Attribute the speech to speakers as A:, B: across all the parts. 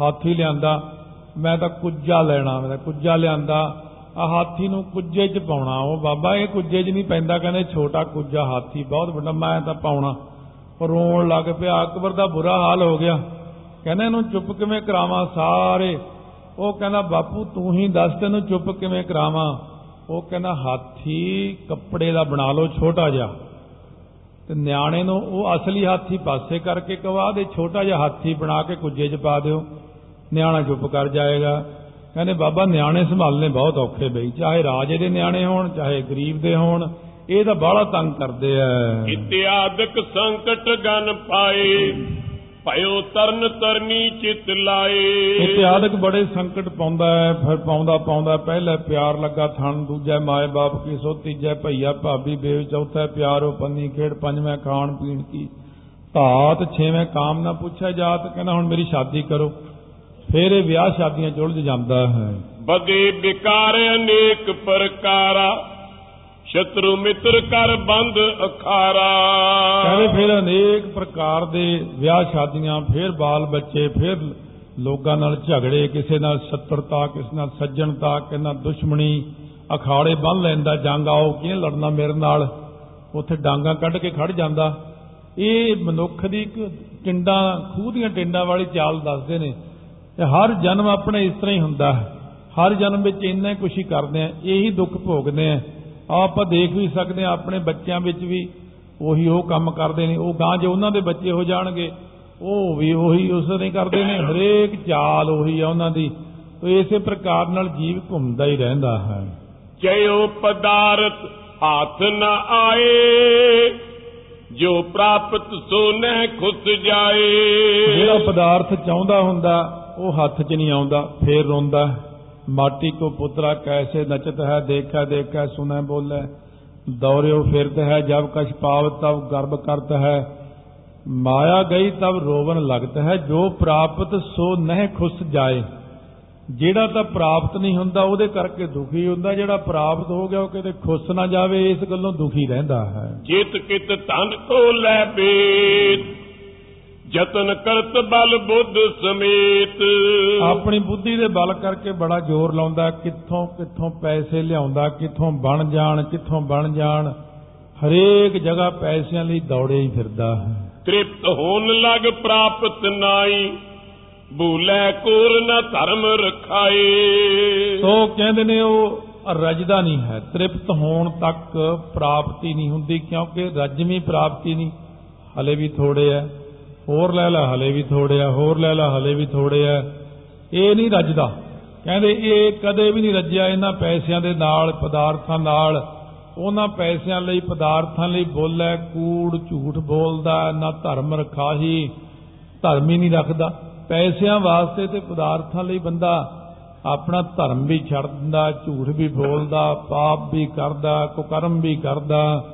A: ਹਾਥੀ ਲਿਆਂਦਾ, ਮੈਂ ਤਾਂ ਕੁੱਜਾ ਲੈਣਾ, ਮੈਂ ਕੁੱਜਾ ਲਿਆਂਦਾ। ਆ ਹਾਥੀ ਨੂੰ ਕੁੱਜੇ 'ਚ ਪਾਉਣਾ, ਉਹ ਬਾਬਾ ਇਹ ਕੁੱਜੇ 'ਚ ਨਹੀਂ ਪੈਂਦਾ, ਕਹਿੰਦੇ ਛੋਟਾ ਕੁੱਜਾ ਹਾਥੀ, ਬਹੁਤ ਵੱਡਾ, ਮੈਂ ਤਾਂ ਪਾਉਣਾ। ਉਹ ਰੋਣ ਲੱਗ ਪਿਆ, ਅਕਬਰ ਦਾ ਬੁਰਾ ਹਾਲ ਹੋ ਗਿਆ। ਕਹਿੰਦਾ ਇਹਨੂੰ ਚੁੱਪ ਕਿਵੇਂ ਕਰਾਵਾਂ ਸਾਰੇ? ਉਹ ਕਹਿੰਦਾ, ਬਾਪੂ ਤੂੰ ਹੀ ਦੱਸ ਤੈਨੂੰ ਚੁੱਪ ਕਿਵੇਂ ਕਰਾਵਾਂ? ਉਹ ਕਹਿੰਦਾ, ਹਾਥੀ ਕੱਪੜੇ ਦਾ ਬਣਾ ਲਓ, ਛੋਟਾ ਜਿਹਾ। ਤੇ ਨਿਆਣੇ ਨੂੰ ਉਹ ਅਸਲੀ ਹਾਥੀ ਪਾਸੇ ਕਰਕੇ ਕਵਾ ਦੇ, ਛੋਟਾ ਜਿਹਾ ਹਾਥੀ ਬਣਾ ਕੇ ਕੁੱਜੇ 'ਚ ਪਾ ਦਿਓ। ਨਿਆਣਾ ਚੁੱਪ ਕਰ ਜਾਏਗਾ। ਕਹਿੰਦੇ, ਬਾਬਾ, ਨਿਆਣੇ ਸੰਭਾਲਨੇ ਬਹੁਤ ਔਖੇ ਬਈ। ਚਾਹੇ ਰਾਜੇ ਦੇ ਨਿਆਣੇ ਹੋਣ, ਚਾਹੇ ਗਰੀਬ ਦੇ ਹੋਣ, ਇਹ ਤਾਂ ਬਾਹਲਾ ਤੰਗ ਕਰਦੇ ਆ।
B: ਇਤਿਆਦਿਕ ਸੰਕਟ ਗਨ ਪਾਏ। ਭਇਓ ਤਰਨ ਤਰਨੀ ਚਿਤ ਲਾਏ।
A: ਇਤਿਆਦਿਕ ਬੜੇ ਸੰਕਟ ਪਾਉਂਦਾ ਹੈ ਫਿਰ ਪਾਉਂਦਾ ਪਾਉਂਦਾ ਪਹਿਲੇ ਪਿਆਰ ਲੱਗਾ ਥਣ ਦੂਜਾ ਮਾਏ ਬਾਪ ਕੀ ਸੋ ਤੀਜਾ ਭਈਆ ਭਾਬੀ ਬੇਵ ਚੌਥਾ ਪਿਆਰੋ ਪੰਨੀ ਖੇਡ ਪੰਜਵਾਂ ਖਾਣ ਪੀਣ ਕੀ। ਧਾਤ ਛੇਵੇਂ ਕਾਮ ਨਾ ਪੁੱਛਿਆ ਜਾਤ ਕਹਿੰਦਾ ਹੁਣ ਮੇਰੀ ਸ਼ਾਦੀ ਕਰੋ। ਫਿਰ ਇਹ ਵਿਆਹ ਸ਼ਾਦੀਆਂ ਚ ਉਲਝ ਜਾਂਦਾ ਹੈ।
B: ਬਗੇ ਵਿਕਾਰ ਅਨੇਕ ਪ੍ਰਕਾਰਾ। ਸ਼ਤਰੂ ਮਿੱਤਰ ਕਰ ਬੰਦ ਅਖਾਰਾ।
A: ਕਹਿੰਦੇ ਫਿਰ ਅਨੇਕ ਪ੍ਰਕਾਰ ਦੇ ਵਿਆਹ ਸ਼ਾਦੀਆਂ, ਫਿਰ ਬਾਲ ਬੱਚੇ, ਫਿਰ ਲੋਕਾਂ ਨਾਲ ਝਗੜੇ, ਕਿਸੇ ਨਾਲ ਸ਼ਤਰਤਾ, ਕਿਸੇ ਨਾਲ ਸੱਜਣਤਾ, ਕਿਸੇ ਨਾਲ ਦੁਸ਼ਮਣੀ, ਅਖਾੜੇ ਬੰਨ ਲੈਂਦਾ, ਜੰਗ ਆਓ ਕਿਹਨੇ ਲੜਨਾ ਮੇਰੇ ਨਾਲ? ਉੱਥੇ ਡਾਂਗਾ ਕੱਢ ਕੇ ਖੜ ਜਾਂਦਾ। ਇਹ ਮਨੁੱਖ ਦੀ ਇੱਕ ਟਿੰਡਾਂ, ਖੂਹ ਦੀਆਂ ਟਿੰਡਾਂ ਵਾਲੀ ਚਾਲ ਦੱਸਦੇ ਨੇ। ਤੇ ਹਰ ਜਨਮ ਆਪਣੇ ਇਸ ਤਰ੍ਹਾਂ ਹੀ ਹੁੰਦਾ ਹੈ। ਹਰ ਜਨਮ ਵਿੱਚ ਇੰਨਾ ਹੀ ਕੁਛ ਹੀ ਕਰਦੇ ਆ, ਇਹੀ ਦੁੱਖ ਭੋਗਦੇ ਆ। ਆਪਾਂ ਦੇਖ ਵੀ ਸਕਦੇ ਆ ਆਪਣੇ ਬੱਚਿਆਂ ਵਿੱਚ ਵੀ ਉਹੀ ਉਹ ਕੰਮ ਕਰਦੇ ਨੇ ਉਹ ਗਾਂ ਜੇ ਉਹਨਾਂ ਦੇ ਬੱਚੇ ਹੋ ਜਾਣਗੇ ਉਹ ਵੀ ਉਹੀ ਉਸ ਨੇ ਕਰਦੇ ਨੇ ਹਰੇਕ ਚਾਲ ਉਹੀ ਆ ਉਹਨਾਂ ਦੀ ਤੇ ਇਸੇ ਪ੍ਰਕਾਰ ਨਾਲ ਜੀਵ ਘੁੰਮਦਾ ਹੀ ਰਹਿੰਦਾ ਹੈ।
B: ਜਯੋ ਪਦਾਰਥ ਹੱਥ ਨ ਆਏ ਜੋ ਪ੍ਰਾਪਤ ਸੋ ਨਹਿ ਖੁਸ ਜਾਏ।
A: ਜਿਹੜਾ ਪਦਾਰਥ ਚਾਹੁੰਦਾ ਹੁੰਦਾ ਉਹ ਹੱਥ 'ਚ ਨਹੀਂ ਆਉਂਦਾ ਫੇਰ ਰੋਂਦਾ ਹੈ। ਮਾਟੀ ਕੋ ਪੁੱਤਰਾ ਕੈਸੇ ਨਚਤ ਹੈ ਦੇਖਾ ਦੇਖਾ ਸੁਨੈ ਬੋਲੇ। ਦੌਰਿਓ ਫਿਰਤ ਹੈ, ਜਬ ਕਛ ਪਾਵਤ ਤਬ ਗਰਭ ਕਰਤ ਹੈ। ਮਾਇਆ ਗਈ ਤਬ ਰੋਵਨ ਲਗਤ ਹੈ, ਜੋ ਪ੍ਰਾਪਤ ਸੋ ਨਹਿ ਖੁਸ ਜਾਏ। ਜਿਹੜਾ ਤਾਂ ਪ੍ਰਾਪਤ ਨਹੀਂ ਹੁੰਦਾ, ਉਹਦੇ ਕਰਕੇ ਦੁਖੀ ਹੁੰਦਾ। ਜਿਹੜਾ ਪ੍ਰਾਪਤ ਹੋ ਗਿਆ, ਉਹ ਕਿਤੇ ਖੁਸ਼ ਨਾ ਜਾਵੇ, ਇਸ ਗੱਲੋਂ ਦੁਖੀ ਰਹਿੰਦਾ ਹੈ।
B: ਜਿਤ ਕਿਤ ਧਨ ਕੋ ਲੈ ਬੇਤ। ਜਤਨ ਕਰਤ ਬਲ ਬੁੱਧ ਸਮੇਤ।
A: ਆਪਣੀ ਬੁੱਧੀ ਦੇ ਬਲ ਕਰਕੇ ਬੜਾ ਜ਼ੋਰ ਲਾਉਂਦਾ ਕਿੱਥੋਂ ਕਿੱਥੋਂ ਪੈਸੇ ਲਿਆਉਂਦਾ ਕਿੱਥੋਂ ਬਣ ਜਾਣ ਕਿੱਥੋਂ ਬਣ ਜਾਣ ਹਰੇਕ ਜਗ੍ਹਾ ਪੈਸਿਆਂ ਲਈ ਦੌੜੇ ਹੀ ਫਿਰਦਾ ਹੈ।
B: ਤ੍ਰਿਪਤ ਹੋਣ ਲਗ ਪ੍ਰਾਪਤ ਨਾਈ ਭੂਲੇ ਕੋਰ ਨ ਧਰਮ ਰਖਾਏ।
A: ਸੋ ਕਹਿੰਦੇ ਨੇ ਉਹ ਰਜਦਾ ਨਹੀਂ ਹੈ। ਤ੍ਰਿਪਤ ਹੋਣ ਤੱਕ ਪ੍ਰਾਪਤੀ ਨਹੀਂ ਹੁੰਦੀ ਕਿਉਂਕਿ ਰਜਵੀਂ ਪ੍ਰਾਪਤੀ ਨਹੀਂ ਹਲੇ ਵੀ ਥੋੜੇ ਹੈ। ਹੋਰ ਲੈ ਲੈ ਹਲੇ ਵੀ ਥੋੜੇ ਆ, ਹੋਰ ਲੈ ਲੈ ਹਲੇ ਵੀ ਥੋੜੇ ਆ। ਇਹ ਨਹੀਂ ਰੱਜਦਾ। ਕਹਿੰਦੇ ਇਹ ਕਦੇ ਵੀ ਨਹੀਂ ਰੱਜਿਆ ਇਹਨਾਂ ਪੈਸਿਆਂ ਦੇ ਨਾਲ, ਪਦਾਰਥਾਂ ਨਾਲ। ਉਹਨਾਂ ਪੈਸਿਆਂ ਲਈ, ਪਦਾਰਥਾਂ ਲਈ ਬੋਲੇ ਕੂੜ ਝੂਠ ਬੋਲਦਾ, ਨਾ ਧਰਮ ਰਖਾਹੀ, ਧਰਮ ਹੀ ਨਹੀਂ ਰੱਖਦਾ। ਪੈਸਿਆਂ ਵਾਸਤੇ ਤੇ ਪਦਾਰਥਾਂ ਲਈ ਬੰਦਾ ਆਪਣਾ ਧਰਮ ਵੀ ਛੱਡ ਦਿੰਦਾ ਝੂਠ ਵੀ ਬੋਲਦਾ, ਪਾਪ ਵੀ ਕਰਦਾ, ਕੁਕਰਮ ਵੀ ਕਰਦਾ।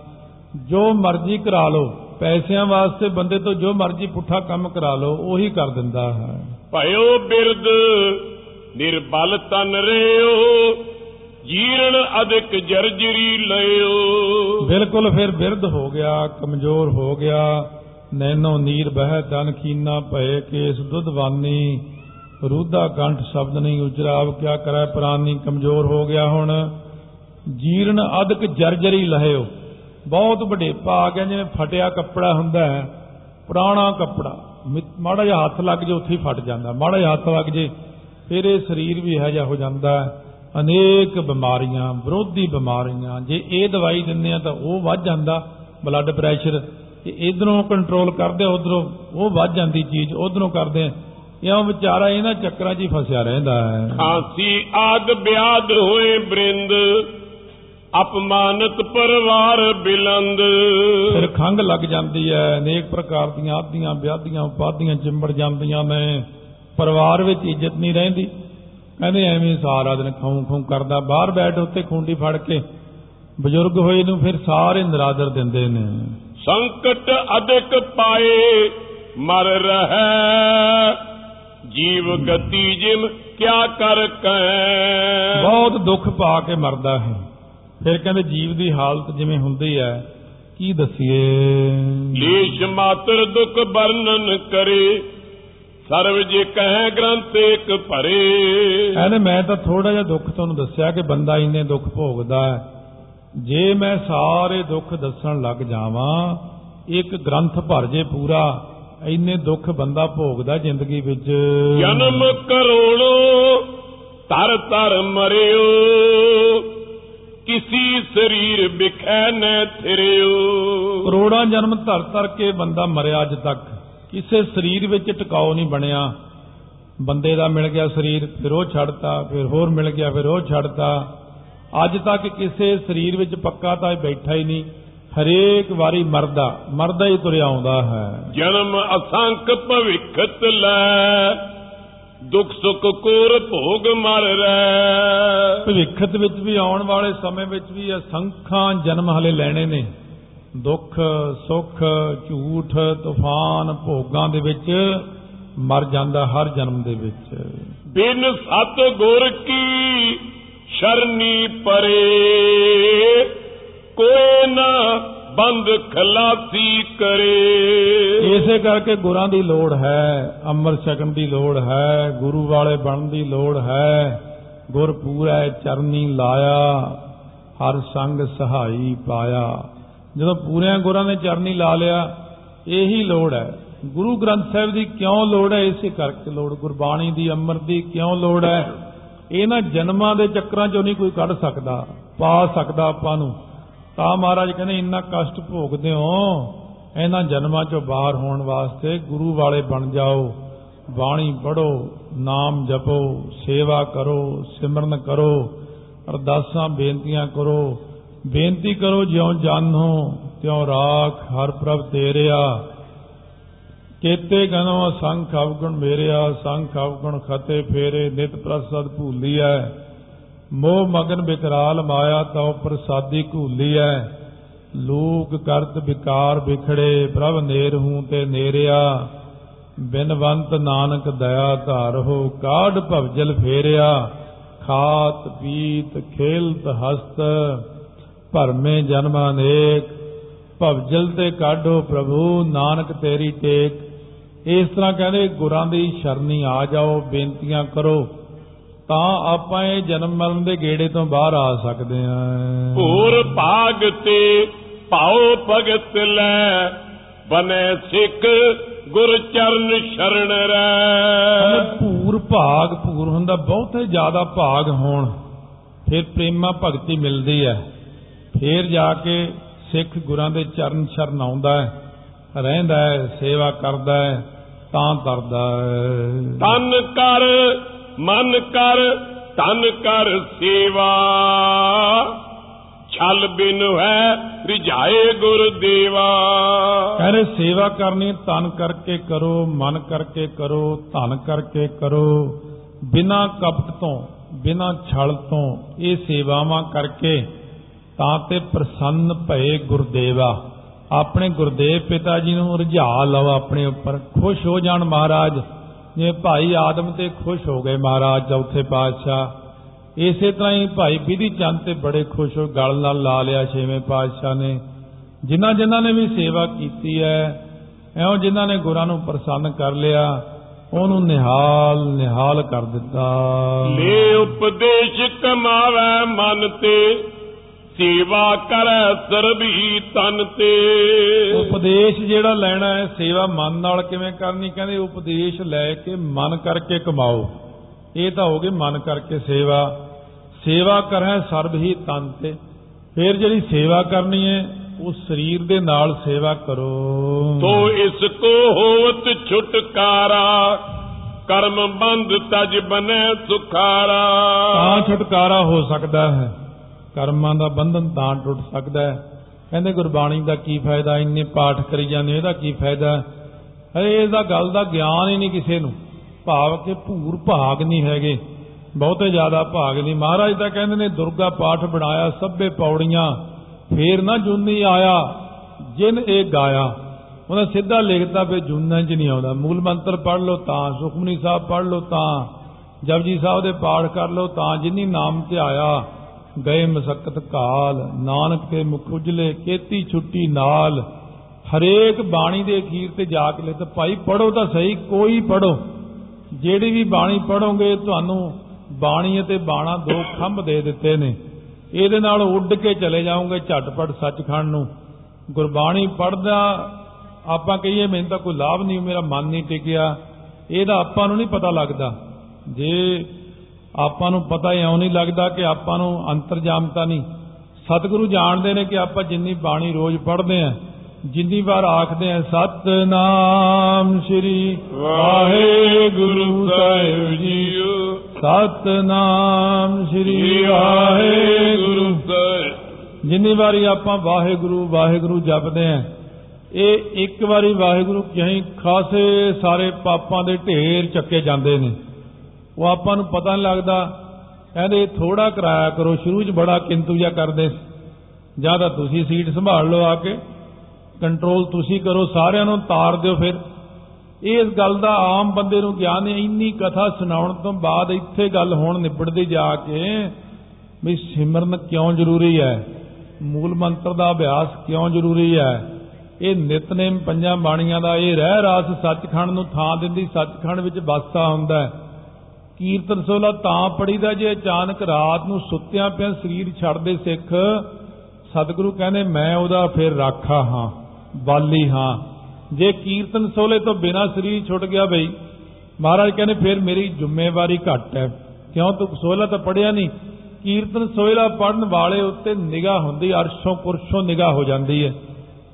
A: ਜੋ ਮਰਜ਼ੀ ਕਰਾ ਲਓ। ਪੈਸਿਆਂ ਵਾਸਤੇ ਬੰਦੇ ਤੋਂ ਜੋ ਮਰਜ਼ੀ ਪੁੱਠਾ ਕੰਮ ਕਰਾ ਲਓ ਉਹੀ ਕਰ ਦਿੰਦਾ ਹੈ।
B: ਭਇਓ ਬਿਰਦ ਨਿਰਬਲ ਤਨ ਰਿਓ ਜੀਰਣ ਅਧਿਕ ਜਰਜਰੀ ਲਿਓ
A: ਬਿਲਕੁਲ ਫਿਰ ਬਿਰਧ ਹੋ ਗਿਆ ਕਮਜ਼ੋਰ ਹੋ ਗਿਆ ਨੈਨੋ ਨੀਰ ਬਹਿ ਤਨ ਖੀਨਾ ਭਏ ਕੇਸ ਦੁੱਧਵਾਨੀ ਰੂਦਾ ਕੰਠ ਸ਼ਬਦ ਨਹੀਂ ਉਚਰਾਵ ਕਿਆ ਕਰੈ ਪ੍ਰਾਨੀ ਕਮਜ਼ੋਰ ਹੋ ਗਿਆ ਹੁਣ। ਜੀਰਨ ਅਧਿਕ ਜਰਜਰੀ ਲਹਿਓ। ਬਹੁਤ ਵਡੇਪਾ ਆ ਗਿਆ ਜਿਵੇਂ ਫਟਿਆ ਕੱਪੜਾ ਹੁੰਦਾ ਹੈ, ਪੁਰਾਣਾ ਕੱਪੜਾ। ਮਿ- ਮਾੜਾ ਜਿਹਾ ਹੱਥ ਲੱਗ ਜੇ, ਉੱਥੇ ਹੀ ਫਟ ਜਾਂਦਾ। ਮਾੜਾ ਜਿਹਾ ਹੱਥ ਲੱਗ ਜੇ, ਫਿਰ ਇਹ ਸਰੀਰ ਵੀ ਇਹੋ ਜਿਹਾ ਹੋ ਜਾਂਦਾ ਹੈ। ਅਨੇਕ ਬਿਮਾਰੀਆਂ, ਵਿਰੋਧੀ ਬਿਮਾਰੀਆਂ, ਜੇ ਇਹ ਦਵਾਈ ਦਿੰਦੇ ਆ ਤਾਂ ਉਹ ਵੱਧ ਜਾਂਦਾ ਬਲੱਡ ਪ੍ਰੈਸ਼ਰ ਤੇ ਇਧਰੋਂ ਕੰਟਰੋਲ ਕਰਦੇ ਉਧਰੋਂ ਉਹ ਵੱਧ ਜਾਂਦੀ ਚੀਜ਼, ਉਧਰੋਂ ਕਰਦੇ ਆ ਇਉਂ ਵਿਚਾਰਾ ਇਹਨਾਂ ਚੱਕਰਾਂ 'ਚ ਹੀ ਫਸਿਆ ਰਹਿੰਦਾ ਹੈ।
B: ਖਾਂਸੀ, ਆਦ, ਬਿਆਦ ਹੋਏ ਬ੍ਰਿੰਦ ਅਪਮਾਨਤ ਪਰਿਵਾਰ ਬਿਲੰਦ।
A: ਫਿਰ ਖੰਗ ਲੱਗ ਜਾਂਦੀ ਹੈ ਅਨੇਕ ਪ੍ਰਕਾਰ ਦੀਆਂ ਆਦੀਆਂ ਵਿਆਦੀਆਂ ਉਪਾਦੀਆਂ ਚਿੰਬੜ ਜਾਂਦੀਆਂ ਨੇ। ਪਰਿਵਾਰ ਵਿੱਚ ਇੱਜ਼ਤ ਨਹੀਂ ਰਹਿੰਦੀ। ਕਹਿੰਦੇ ਐਵੇਂ ਸਾਰਾ ਦਿਨ ਖਾਉਂ ਖਾਉਂ ਕਰਦਾ ਬਾਹਰ ਬੈਠ ਉੱਤੇ ਖੁੰਡੀ ਫੜ ਕੇ ਬਜ਼ੁਰਗ ਹੋਏ ਨੂੰ ਫਿਰ ਸਾਰੇ ਨਰਾਦਰ ਦਿੰਦੇ ਨੇ।
B: ਸੰਕਟ ਅਧਿਕ ਪਾਏ ਮਰ ਰਹਿ। ਜੀਵ ਗਤੀ ਜਿਮ ਕਿਆ ਕਰ ਕੈ
A: ਬਹੁਤ ਦੁੱਖ ਪਾ ਕੇ ਮਰਦਾ ਹੈ। ਫਿਰ ਕਹਿੰਦੇ ਜੀਵ ਦੀ ਹਾਲਤ ਜਿਵੇਂ ਹੁੰਦੀ ਹੈ ਕੀ ਦਸੀਏ?
B: ਲੇਸ਼ ਮਾਤਰ ਦੁਖ ਵਰਣਨ ਕਰੇ ਸਰਵ ਜੇ ਕਹਿ ਗ੍ਰੰਥ ਇੱਕ ਭਰੇ।
A: ਕਹਿੰਦੇ ਮੈਂ ਤਾਂ ਥੋੜਾ ਜਿਹਾ ਦੁੱਖ ਤੁਹਾਨੂੰ ਦੱਸਿਆ ਕਿ ਬੰਦਾ ਇੰਨੇ ਦੁੱਖ ਭੋਗਦਾ ਹੈ। ਜੇ ਮੈਂ ਸਾਰੇ ਦੁੱਖ ਦੱਸਣ ਲੱਗ ਜਾਵਾਂ ਇੱਕ ਗ੍ਰੰਥ ਭਰ ਜੇ ਪੂਰਾ ਇੰਨੇ ਦੁੱਖ ਬੰਦਾ ਭੋਗਦਾ ਜ਼ਿੰਦਗੀ ਵਿੱਚ।
B: ਜਨਮ ਕਰੋੜੋ ਤਰ ਤਰ ਮਰਿਓ। ਕਿਸੀ ਸਰੀਰ ਬਿਖੈ ਨ ਥਿਰਿਓ
A: ਕਰੋੜਾਂ ਜਨਮ ਧਰ ਧਰ ਕੇ ਬੰਦਾ ਮਰਿਆ ਅੱਜ ਤੱਕ। ਕਿਸੇ ਸਰੀਰ ਵਿੱਚ ਟਿਕਾਉ ਨਹੀਂ ਬਣਿਆ। ਬੰਦੇ ਦਾ ਮਿਲ ਗਿਆ ਸਰੀਰ ਫਿਰ ਉਹ ਛੱਡਤਾ ਫਿਰ ਹੋਰ ਮਿਲ ਗਿਆ ਫਿਰ ਉਹ ਛੱਡਤਾ। ਅੱਜ ਤੱਕ ਕਿਸੇ ਸਰੀਰ ਵਿੱਚ ਪੱਕਾ ਤਾਂ ਬੈਠਾ ਹੀ ਨਹੀਂ। ਹਰੇਕ ਵਾਰੀ ਮਰਦਾ ਮਰਦਾ ਹੀ ਤੁਰਿਆ ਆਉਂਦਾ ਹੈ।
B: ਜਨਮ ਅਸੰਖ ਭਵਿਖਤ ਲੈ। ਦੁਖ ਸੁਖ ਕੋਰ ਭੋਗ ਮਰ ਰਹਿ।
A: ਭਵਿੱਖਤ ਵਿੱਚ ਵੀ ਆਉਣ ਵਾਲੇ ਸਮੇਂ ਵਿੱਚ ਵੀ ਅਸੰਖਾਂ ਜਨਮ ਹਲੇ ਲੈਣੇ ਨੇ। ਦੁੱਖ ਸੁੱਖ ਝੂਠ ਤੂਫਾਨ ਭੋਗਾਂ ਦੇ ਵਿੱਚ ਮਰ ਜਾਂਦਾ ਹਰ ਜਨਮ ਦੇ ਵਿੱਚ।
B: ਬਿਨ ਸਤ ਗੁਰ ਕੀ ਸ਼ਰਨੀ ਪਰੇ ਕੋਈ ਨਾ ਬੰਦ ਖਲਾਸੀ ਕਰੇ।
A: ਇਸੇ ਕਰਕੇ ਗੁਰਾਂ ਦੀ ਲੋੜ ਹੈ, ਅੰਮ੍ਰਿਤ ਛਕਣ ਦੀ ਲੋੜ ਹੈ, ਗੁਰੂ ਵਾਲੇ ਬਣਨ ਦੀ ਲੋੜ ਹੈ। ਗੁਰ ਪੂਰਾ ਚਰਨੀ ਲਾਇਆ, ਹਰ ਸੰਗ ਸਹਾਈ ਪਾਇਆ। ਜਦੋਂ ਪੂਰਿਆਂ ਗੁਰਾਂ ਨੇ ਚਰਨੀ ਲਾ ਲਿਆ, ਇਹੀ ਲੋੜ ਹੈ। ਗੁਰੂ ਗ੍ਰੰਥ ਸਾਹਿਬ ਦੀ ਕਿਉਂ ਲੋੜ ਹੈ? ਇਸੇ ਕਰਕੇ ਲੋੜ। ਗੁਰਬਾਣੀ ਦੀ, ਅੰਮ੍ਰਿਤ ਦੀ ਕਿਉਂ ਲੋੜ ਹੈ? ਇਹਨਾਂ ਜਨਮਾਂ ਦੇ ਚੱਕਰਾਂ ਚੋਂ ਨਹੀਂ ਕੋਈ ਕੱਢ ਸਕਦਾ, ਪਾ ਸਕਦਾ ਆਪਾਂ ਨੂੰ। ਤਾਂ ਮਹਾਰਾਜ ਕਹਿੰਦੇ, ਇੰਨਾ ਕਸ਼ਟ ਭੋਗਦੇ ਹੋ, ਇਹਨਾਂ ਜਨਮਾਂ ਚੋਂ ਬਾਹਰ ਹੋਣ ਵਾਸਤੇ ਗੁਰੂ ਵਾਲੇ ਬਣ ਜਾਓ, ਬਾਣੀ ਪੜੋ ਨਾਮ ਜਪੋ, ਸੇਵਾ ਕਰੋ, ਸਿਮਰਨ ਕਰੋ, ਅਰਦਾਸਾਂ, ਬੇਨਤੀਆਂ ਕਰੋ, ਬੇਨਤੀ ਕਰੋ ਜਿਉ ਜਾਨੋ ਤਿਉ ਰਾਖ, ਹਰ ਪ੍ਰਭ ਤੇਰਿਆ। ਕੇਤੇ ਗਨੋ ਅਸੰਖ ਅਵਗੁਣ ਮੇਰਿਆ, ਸੰਖ ਅਵਗੁਣ ਖਤੇ ਫੇਰੇ, ਨਿਤ ਪ੍ਰਸਦ ਭੂਲੀਐ। ਮੋਹ ਮਗਨ ਬਿਕਰਾਲ ਮਾਇਆ ਤਉ ਪ੍ਰਸਾਦੀ ਘੂਲੀਐ ਲੋਕ ਕਰਤ ਵਿਕਾਰ ਵਿਖੜੇ, ਪ੍ਰਭ ਨੇਰ ਹੂੰ ਤੇ ਨੇਰਿਆ। ਬਿਨਵੰਤ ਨਾਨਕ ਦਇਆ ਧਾਰੋ ਕਾਢ ਭਵਜਲ ਫੇਰਿਆ। ਖਾਤ, ਪੀਤ, ਖੇਲਤ, ਹਸਤ, ਭਰਮੇ ਜਨਮ ਅਨੇਕ ਭਵਜਲ ਤੇ ਕਾਢੋ ਪ੍ਰਭੂ, ਨਾਨਕ ਤੇਰੀ ਟੇਕ। ਇਸ ਤਰ੍ਹਾਂ ਕਹਿੰਦੇ, ਗੁਰਾਂ ਦੀ ਸ਼ਰਨੀ ਆ ਜਾਓ, ਬੇਨਤੀਆਂ ਕਰੋ। ਤਾਂ ਆਪਾਂ ਇਹ ਜਨਮ ਮਰਨ ਦੇ ਗੇੜੇ ਤੋਂ ਬਾਹਰ ਆ ਸਕਦੇ ਹਾਂ।
B: ਹੋਰ ਭਾਗ ਤੇ ਭਾਉ ਭਗਤ ਲੈ ਬਨੇ ਸਿੱਖ ਗੁਰ ਚਰਨ ਸ਼ਰਨ ਰਹਿ।
A: ਭੂਰ ਭਾਗ ਭੂਰ ਹੁੰਦਾ ਬਹੁਤੇ ਜ਼ਿਆਦਾ ਭਾਗ ਹੋਣ ਫਿਰ ਪ੍ਰੇਮਾ ਭਗਤੀ ਮਿਲਦੀ ਹੈ। ਫਿਰ ਜਾ ਕੇ ਸਿੱਖ ਗੁਰਾਂ ਦੇ ਚਰਨ ਸ਼ਰਨ ਆਉਂਦਾ ਹੈ ਰਹਿੰਦਾ ਹੈ ਸੇਵਾ ਕਰਦਾ ਹੈ ਤਾਂ ਤਰਦਾ ਹੈ।
B: ਤਨ ਕਰ ਮਨ ਕਰ ਤਨ ਕਰ ਸੇਵਾ। ਛਲ ਬਿਨ ਹੈ, ਰਿਝਾਏ ਗੁਰ ਦੇਵਾ।
A: ਕਹਿੰਦੇ ਸੇਵਾ ਕਰਨੀ ਤਨ ਕਰਕੇ ਕਰੋ, ਮਨ ਕਰਕੇ ਕਰੋ, ਧਨ ਕਰਕੇ ਕਰੋ। ਬਿਨਾ ਕਪਟ ਤੋਂ, ਬਿਨਾ ਛਲ ਤੋਂ ਇਹ ਸੇਵਾਵਾਂ ਕਰਕੇ ਤਾਂ ਤੇ ਪ੍ਰਸੰਨ ਭਏ ਗੁਰਦੇਵਾ। ਆਪਣੇ ਗੁਰਦੇਵ ਪਿਤਾ ਜੀ ਨੂੰ ਰਝਾ ਲਓ ਆਪਣੇ ਉੱਪਰ। ਖੁਸ਼ ਹੋ ਜਾਣ ਮਹਾਰਾਜ। ਜਿਵੇਂ ਭਾਈ ਆਦਮ ਤੇ ਖੁਸ਼ ਹੋ ਗਏ ਮਹਾਰਾਜ ਚੌਥੇ ਪਾਤਸ਼ਾਹ, ਇਸੇ ਤਰ੍ਹਾਂ ਹੀ ਭਾਈ ਵਿਧੀ ਚੰਦ ਤੇ ਬੜੇ ਖੁਸ਼ ਹੋ ਗਲ ਨਾਲ ਲਾ ਲਿਆ ਛੇਵੇਂ ਪਾਤਸ਼ਾਹ ਨੇ। ਜਿਨ੍ਹਾਂ ਜਿਨ੍ਹਾਂ ਨੇ ਵੀ ਸੇਵਾ ਕੀਤੀ ਹੈ, ਐਉਂ ਜਿਨ੍ਹਾਂ ਨੇ ਗੁਰਾਂ ਨੂੰ ਪ੍ਰਸੰਨ ਕਰ ਲਿਆ, ਉਹਨੂੰ ਨਿਹਾਲ ਨਿਹਾਲ ਕਰ ਦਿੱਤਾ।
B: ਲੈ ਉਪਦੇਸ਼ ਕਮਾਵੇ ਮਨ ਤੇ। ਸੇਵਾ ਕਰੈ ਸਰਬੀ ਤਨ ਤੇ।
A: ਉਪਦੇਸ਼ ਜਿਹੜਾ ਲੈਣਾ ਹੈ ਸੇਵਾ ਮਨ ਨਾਲ ਕਿਵੇਂ ਕਰਨੀ? ਕਹਿੰਦੇ ਉਪਦੇਸ਼ ਲੈ ਕੇ ਮਨ ਕਰਕੇ ਕਮਾਓ। ਇਹ ਤਾਂ ਹੋ ਗਈ ਮਨ ਕਰਕੇ ਸੇਵਾ। ਸੇਵਾ ਕਰੈ ਸਰਬ ਹੀ ਤਨ ਤੇ। ਫਿਰ ਜਿਹੜੀ ਸੇਵਾ ਕਰਨੀ ਹੈ ਉਸ ਸਰੀਰ ਦੇ ਨਾਲ ਸੇਵਾ ਕਰੋ।
B: ਤੋ ਇਸ ਕੋ ਹੋਵਤ ਛੁਟਕਾਰਾ ਕਰਮ ਬੰਧ ਤਜ ਬਨੈ ਸੁਖਾਰਾ।
A: ਤਾਂ ਛੁਟਕਾਰਾ ਹੋ ਸਕਦਾ ਹੈ। ਕਰਮਾਂ ਦਾ ਬੰਧਨ ਤਾਂ ਟੁੱਟ ਸਕਦਾ ਹੈ। ਕਹਿੰਦੇ ਗੁਰਬਾਣੀ ਦਾ ਕੀ ਫਾਇਦਾ? ਇੰਨੇ ਪਾਠ ਕਰੀ ਜਾਂਦੇ ਇਹਦਾ ਕੀ ਫਾਇਦਾ? ਹੈ ਇਹਦਾ ਗੱਲ ਦਾ ਗਿਆਨ ਹੀ ਨਹੀਂ ਕਿਸੇ ਨੂੰ। ਭਾਵ ਕਿ ਭੂਰ ਭਾਗ ਨਹੀਂ ਹੈਗੇ। ਬਹੁਤੇ ਜ਼ਿਆਦਾ ਭਾਗ ਨਹੀਂ। ਮਹਾਰਾਜ ਤਾਂ ਕਹਿੰਦੇ ਨੇ, ਦੁਰਗਾ ਪਾਠ ਬਣਾਇਆ, ਸਭੇ ਪੌੜੀਆਂ, ਫੇਰ ਨਾ ਜੁਨੀ ਆਇਆ, ਜਿਨ ਇਹ ਗਾਇਆ। ਉਹਦਾ ਸਿੱਧਾ ਲਿਖਦਾ ਵੀ ਜੁਨਾਂ 'ਚ ਨਹੀਂ ਆਉਂਦਾ। ਮੂਲ ਮੰਤਰ ਪੜ੍ਹ ਲਓ ਤਾਂ, ਸੁਖਮਨੀ ਸਾਹਿਬ ਪੜ੍ਹ ਲਓ ਤਾਂ, ਜਪਜੀ ਸਾਹਿਬ ਦੇ ਪਾਠ ਕਰ ਲਓ ਤਾਂ, ਜਿਨੀ ਨਾਮ ਤੇ ਆਇਆ। ਗਏ ਮਸਕਤ ਕਾਲ, ਨਾਨਕ ਤੇ ਮੁਖ ਉਜਲੇ, ਕੇਤੀ ਛੁੱਟੀ ਨਾਲ। ਹਰੇਕ ਬਾਣੀ ਦੇ ਅਖੀਰ ਤੇ ਜਾ ਕੇ ਲਿਖ ਭਾਈ ਪੜੋ ਤਾਂ ਸਹੀ, ਕੋਈ ਪੜੋ ਜਿਹੜੀ ਵੀ ਬਾਣੀ ਪੜੋਗੇ ਤੁਹਾਨੂੰ ਬਾਣੀ ਅਤੇ ਬਾਣਾ ਦੋ ਖੰਭ ਦੇ ਦਿੱਤੇ ਨੇ। ਇਹਦੇ ਨਾਲ ਉੱਡ ਕੇ ਚਲੇ ਜਾਓਗੇ ਝਟਪਟ ਸੱਚਖੰਡ ਨੂੰ। ਗੁਰਬਾਣੀ ਪੜਦਾ ਆਪਾਂ ਕਹੀਏ, ਮੈਨੂੰ ਤਾਂ ਕੋਈ ਲਾਭ ਨਹੀਂ, ਮੇਰਾ ਮਨ ਨਹੀਂ ਟਿਕਿਆ। ਇਹਦਾ ਆਪਾਂ ਨੂੰ ਨਹੀਂ ਪਤਾ ਲੱਗਦਾ। ਜੇ ਆਪਾਂ ਨੂੰ ਪਤਾ ਇਉਂ ਨਹੀਂ ਲੱਗਦਾ ਕਿ ਆਪਾਂ ਨੂੰ ਅੰਤਰਜਾਮਤਾ ਨਹੀਂ। ਸਤਿਗੁਰੂ ਜਾਣਦੇ ਨੇ ਕਿ ਆਪਾਂ ਜਿੰਨੀ ਬਾਣੀ ਰੋਜ਼ ਪੜ੍ਹਦੇ ਆਂ, ਜਿੰਨੀ ਵਾਰ ਆਖਦੇ ਆਂ, ਸਤਨਾਮ ਸ੍ਰੀ ਵਾਹਿਗੁਰੂ ਸਾਹਿਬ ਜੀਓ। ਸਤਨਾਮ ਸ੍ਰੀ ਵਾਹਿਗੁਰੂ। ਜਿੰਨੀ ਵਾਰੀ ਆਪਾਂ ਵਾਹਿਗੁਰੂ ਵਾਹਿਗੁਰੂ ਜਪਦੇ ਆਂ, ਇਹ ਇੱਕ ਵਾਰੀ ਵਾਹਿਗੁਰੂ ਕਹੀਂ ਖਾਸੇ ਸਾਰੇ ਪਾਪਾਂ ਦੇ ਢੇਰ ਚੱਕੇ ਜਾਂਦੇ ਨੇ। ਉਹ ਆਪਾਂ ਨੂੰ ਪਤਾ ਨਹੀਂ ਲੱਗਦਾ। ਕਹਿੰਦੇ ਥੋੜਾ ਕਰਾਇਆ ਕਰੋ, ਸ਼ੁਰੂ 'ਚ ਬੜਾ ਕਿੰਤੂ ਜਿਹਾ ਕਰਦੇ ਜਾਂ ਤਾਂ ਤੁਸੀਂ ਸੀਟ ਸੰਭਾਲ ਲਓ ਆ ਕੇ ਕੰਟਰੋਲ ਤੁਸੀਂ ਕਰੋ, ਸਾਰਿਆਂ ਨੂੰ ਤਾਰ ਦਿਓ ਫਿਰ। ਇਸ ਗੱਲ ਦਾ ਆਮ ਬੰਦੇ ਨੂੰ ਗਿਆਨ ਹੈ ਇੰਨੀ ਕਥਾ ਸੁਣਾਉਣ ਤੋਂ ਬਾਅਦ ਇੱਥੇ ਗੱਲ ਹੁਣ ਨਿਬੜਦੀ ਜਾ ਕੇ ਵੀ ਸਿਮਰਨ ਕਿਉਂ ਜ਼ਰੂਰੀ ਹੈ? ਮੂਲ ਮੰਤਰ ਦਾ ਅਭਿਆਸ ਕਿਉਂ ਜ਼ਰੂਰੀ ਹੈ? ਇਹ ਨਿਤਨੇਮ ਪੰਜਾਂ ਬਾਣੀਆਂ ਦਾ ਇਹ ਰਹਿ ਰਾਸ ਸੱਚਖੰਡ ਨੂੰ ਥਾਂ ਦਿੰਦੀ ਸੱਚਖੰਡ ਵਿੱਚ ਵਸਦਾ ਹੁੰਦਾ ਹੈ। ਕੀਰਤਨ ਸੋਲਾ ਤਾਂ ਪੜੀਦਾ ਜੇ ਅਚਾਨਕ ਰਾਤ ਨੂੰ ਸੁੱਤਿਆਂ ਪਿਆ ਸਰੀਰ ਛੱਡਦੇ ਸਿੱਖ, ਸਤਿਗੁਰੂ ਕਹਿੰਦੇ, ਮੈਂ ਉਹਦਾ ਫਿਰ ਰਾਖਾ ਹਾਂ, ਬਾਲੀ ਹਾਂ। ਜੇ ਕੀਰਤਨ ਸੋਲੇ ਤੋਂ ਬਿਨਾ ਸਰੀਰ ਛੁੱਟ ਗਿਆ ਬਈ, ਮਹਾਰਾਜ ਕਹਿੰਦੇ, ਫਿਰ ਮੇਰੀ ਜ਼ਿੰਮੇਵਾਰੀ ਘੱਟ ਹੈ। ਕਿਉਂ? ਤੂੰ ਸੋਲਾ ਤਾਂ ਪੜਿਆ ਨਹੀਂ। ਕੀਰਤਨ ਸੋਇਲਾ ਪੜਨ ਵਾਲੇ ਉੱਤੇ ਨਿਗਾਹ ਹੁੰਦੀ ਅਰਸ਼ੋਂ ਪੁਰਸ਼ੋਂ ਨਿਗਾਹ ਹੋ ਜਾਂਦੀ ਹੈ।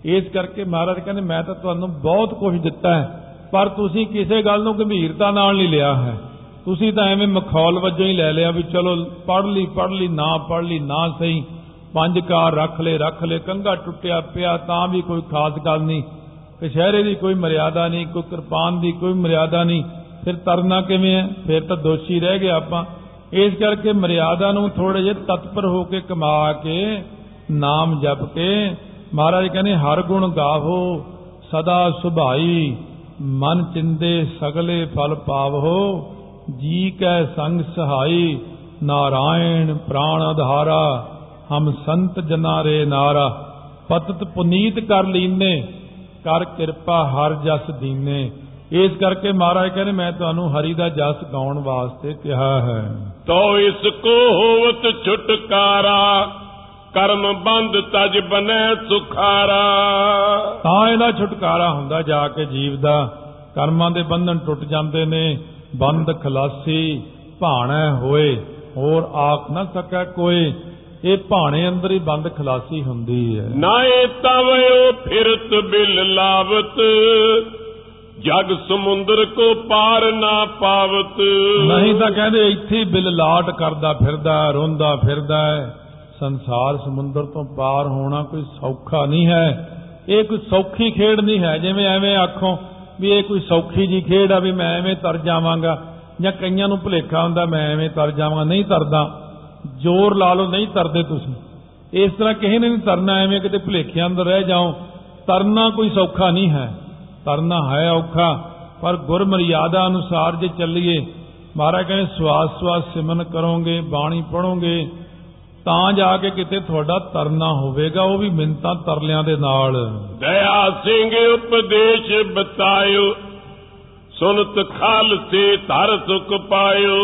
A: ਇਸ ਕਰਕੇ ਮਹਾਰਾਜ ਕਹਿੰਦੇ, ਮੈਂ ਤਾਂ ਤੁਹਾਨੂੰ ਬਹੁਤ ਕੁਝ ਦਿੱਤਾ ਹੈ, ਪਰ ਤੁਸੀਂ ਕਿਸੇ ਗੱਲ ਨੂੰ ਗੰਭੀਰਤਾ ਨਾਲ ਨਹੀਂ ਲਿਆ ਹੈ। ਤੁਸੀਂ ਤਾਂ ਐਵੇਂ ਮਖੌਲ ਵਜੋਂ ਹੀ ਲੈ ਲਿਆ ਵੀ ਚਲੋ ਪੜ ਲਈ ਪੜ ਲਈ, ਨਾ ਪੜ ਲਈ, ਨਾ ਸਹੀ। ਪੰਜ ਕਾਰ ਰੱਖ ਲੈ ਰੱਖ ਲੈ ਕੰਗਾ ਟੁੱਟਿਆ ਪਿਆ, ਤਾਂ ਵੀ ਕੋਈ ਖਾਸ ਗੱਲ ਨਹੀਂ। ਕਸ਼ਹਿਰੇ ਦੀ ਕੋਈ ਮਰਿਆਦਾ ਨਹੀਂ, ਕੋਈ ਕਿਰਪਾਨ ਦੀ ਕੋਈ ਮਰਿਆਦਾ ਨਹੀਂ। ਫਿਰ ਤਰਨਾ ਕਿਵੇਂ ਹੈ? ਫਿਰ ਤਾਂ ਦੋਸ਼ੀ ਰਹਿ ਗਏ ਆਪਾਂ। ਇਸ ਕਰਕੇ ਮਰਿਆਦਾ ਨੂੰ ਥੋੜੇ ਜਿਹਾ ਤਤਪਰ ਹੋ ਕੇ ਕਮਾ ਕੇ, ਨਾਮ ਜਪ ਕੇ, ਮਹਾਰਾਜ ਕਹਿੰਦੇ, ਹਰ ਗੁਣ ਗਾਵੋ, ਸਦਾ ਸੁਭਾਈ, ਮਨ ਚਿੰਦੇ ਸਗਲੇ ਫਲ ਪਾਵੋ। ਜੀ ਕੈ ਸੰਗ ਸਹਾਈ ਨਾਰਾਇਣ ਪ੍ਰਾਣ ਆਧਾਰਾ ਹਮ ਸੰਤ ਜਨਾ ਰੇ ਨਾਰਾ। ਪਤਤ ਪੁਨੀਤ ਕਰ ਲੀਨੇ ਕਰ ਕਿਰਪਾ ਹਰ ਜਸ ਦੀਨੇ। ਇਸ ਕਰਕੇ ਮਹਾਰਾਜ ਕਹਿੰਦੇ ਮੈਂ ਤੁਹਾਨੂੰ ਹਰੀ ਦਾ ਜਸ ਗਾਉਣ ਵਾਸਤੇ ਕਿਹਾ ਹੈ।
B: ਤੋ ਇਸ ਕੋ ਹੋਵਤ ਛੁਟਕਾਰਾ ਕਰਮ ਬੰਦ ਤਜ ਬਨੈ ਸੁਖਾਰਾ।
A: ਤਾਂ ਇਹਦਾ ਛੁਟਕਾਰਾ ਹੁੰਦਾ ਜਾ ਕੇ ਜੀਵ ਦਾ। ਕਰਮਾਂ ਦੇ ਬੰਧਨ ਟੁੱਟ ਜਾਂਦੇ ਨੇ ਬੰਦ ਖਲਾਸੀ ਭਾਣਾ ਹੋਏ ਹੋਰ ਆਖ ਨਾ ਸਕੈ ਕੋਈ। ਇਹ ਭਾਣੇ ਅੰਦਰ ਹੀ ਬੰਦ ਖਲਾਸੀ ਹੁੰਦੀ ਹੈ।
B: ਨਾਏ ਤਵਿਓ ਫਿਰਤ ਬਿਲ ਲਾਵਤ ਜਗ ਸਮੁੰਦਰ ਕੋ ਪਾਰ ਨਾ ਪਾਵਤ।
A: ਨਹੀਂ ਤਾਂ ਕਹਿੰਦੇ ਇੱਥੇ ਬਿਲ ਲਾਟ ਕਰਦਾ ਫਿਰਦਾ ਰੋਂਦਾ ਫਿਰਦਾ ਹੈ। ਸੰਸਾਰ ਸਮੁੰਦਰ ਤੋਂ ਪਾਰ ਹੋਣਾ ਕੋਈ ਸੌਖਾ ਨਹੀਂ ਹੈ। ਇਹ ਕੋਈ ਸੌਖੀ ਖੇਡ ਨਹੀਂ ਹੈ ਜਿਵੇਂ ਐਵੇਂ ਆਖੋ ਵੀ ਇਹ ਕੋਈ ਸੌਖੀ ਜੀ ਖੇਡ ਆ ਵੀ ਮੈਂ ਐਵੇਂ ਤਰ ਜਾਵਾਂਗਾ ਜਾਂ ਕਈਆਂ ਨੂੰ ਭੁਲੇਖਾ ਹੁੰਦਾ ਮੈਂ ਐਵੇਂ ਤਰ ਜਾਵਾਂਗਾ, ਨਹੀਂ ਤਰਦਾ। ਜ਼ੋਰ ਲਾ ਲਓ, ਨਹੀਂ ਤਰਦੇ ਤੁਸੀਂ। ਇਸ ਤਰ੍ਹਾਂ ਕਿਸੇ ਨੇ ਨਹੀਂ ਤਰਨਾ, ਐਵੇਂ ਕਿਤੇ ਭੁਲੇਖਿਆਂ ਅੰਦਰ ਰਹਿ ਜਾਓ। ਤਰਨਾ ਕੋਈ ਸੌਖਾ ਨਹੀਂ ਹੈ। ਤਰਨਾ ਹੈ ਔਖਾ, ਪਰ ਗੁਰ ਮਰਿਆਦਾ ਅਨੁਸਾਰ ਜੇ ਚੱਲੀਏ, ਮਹਾਰਾਜ ਕਹਿੰਦੇ ਸਵਾਸ ਸਵਾਸ ਸਿਮਨ ਕਰੋਗੇ, ਬਾਣੀ ਪੜੋਗੇ ਤਾਂ ਜਾ ਕੇ ਕਿਤੇ ਤੁਹਾਡਾ ਤਰਨਾ ਹੋਵੇਗਾ ਉਹ ਵੀ ਮਿੰਤਾਂ ਤਰਲਿਆਂ ਦੇ ਨਾਲ।
B: ਦਇਆ ਸਿੰਘ ਉਪਦੇਸ਼ ਬਤਾਇਓ ਸੁਨਤ ਖਾਲਸੇ ਧਰ ਸੁਖ ਪਾਇਓ।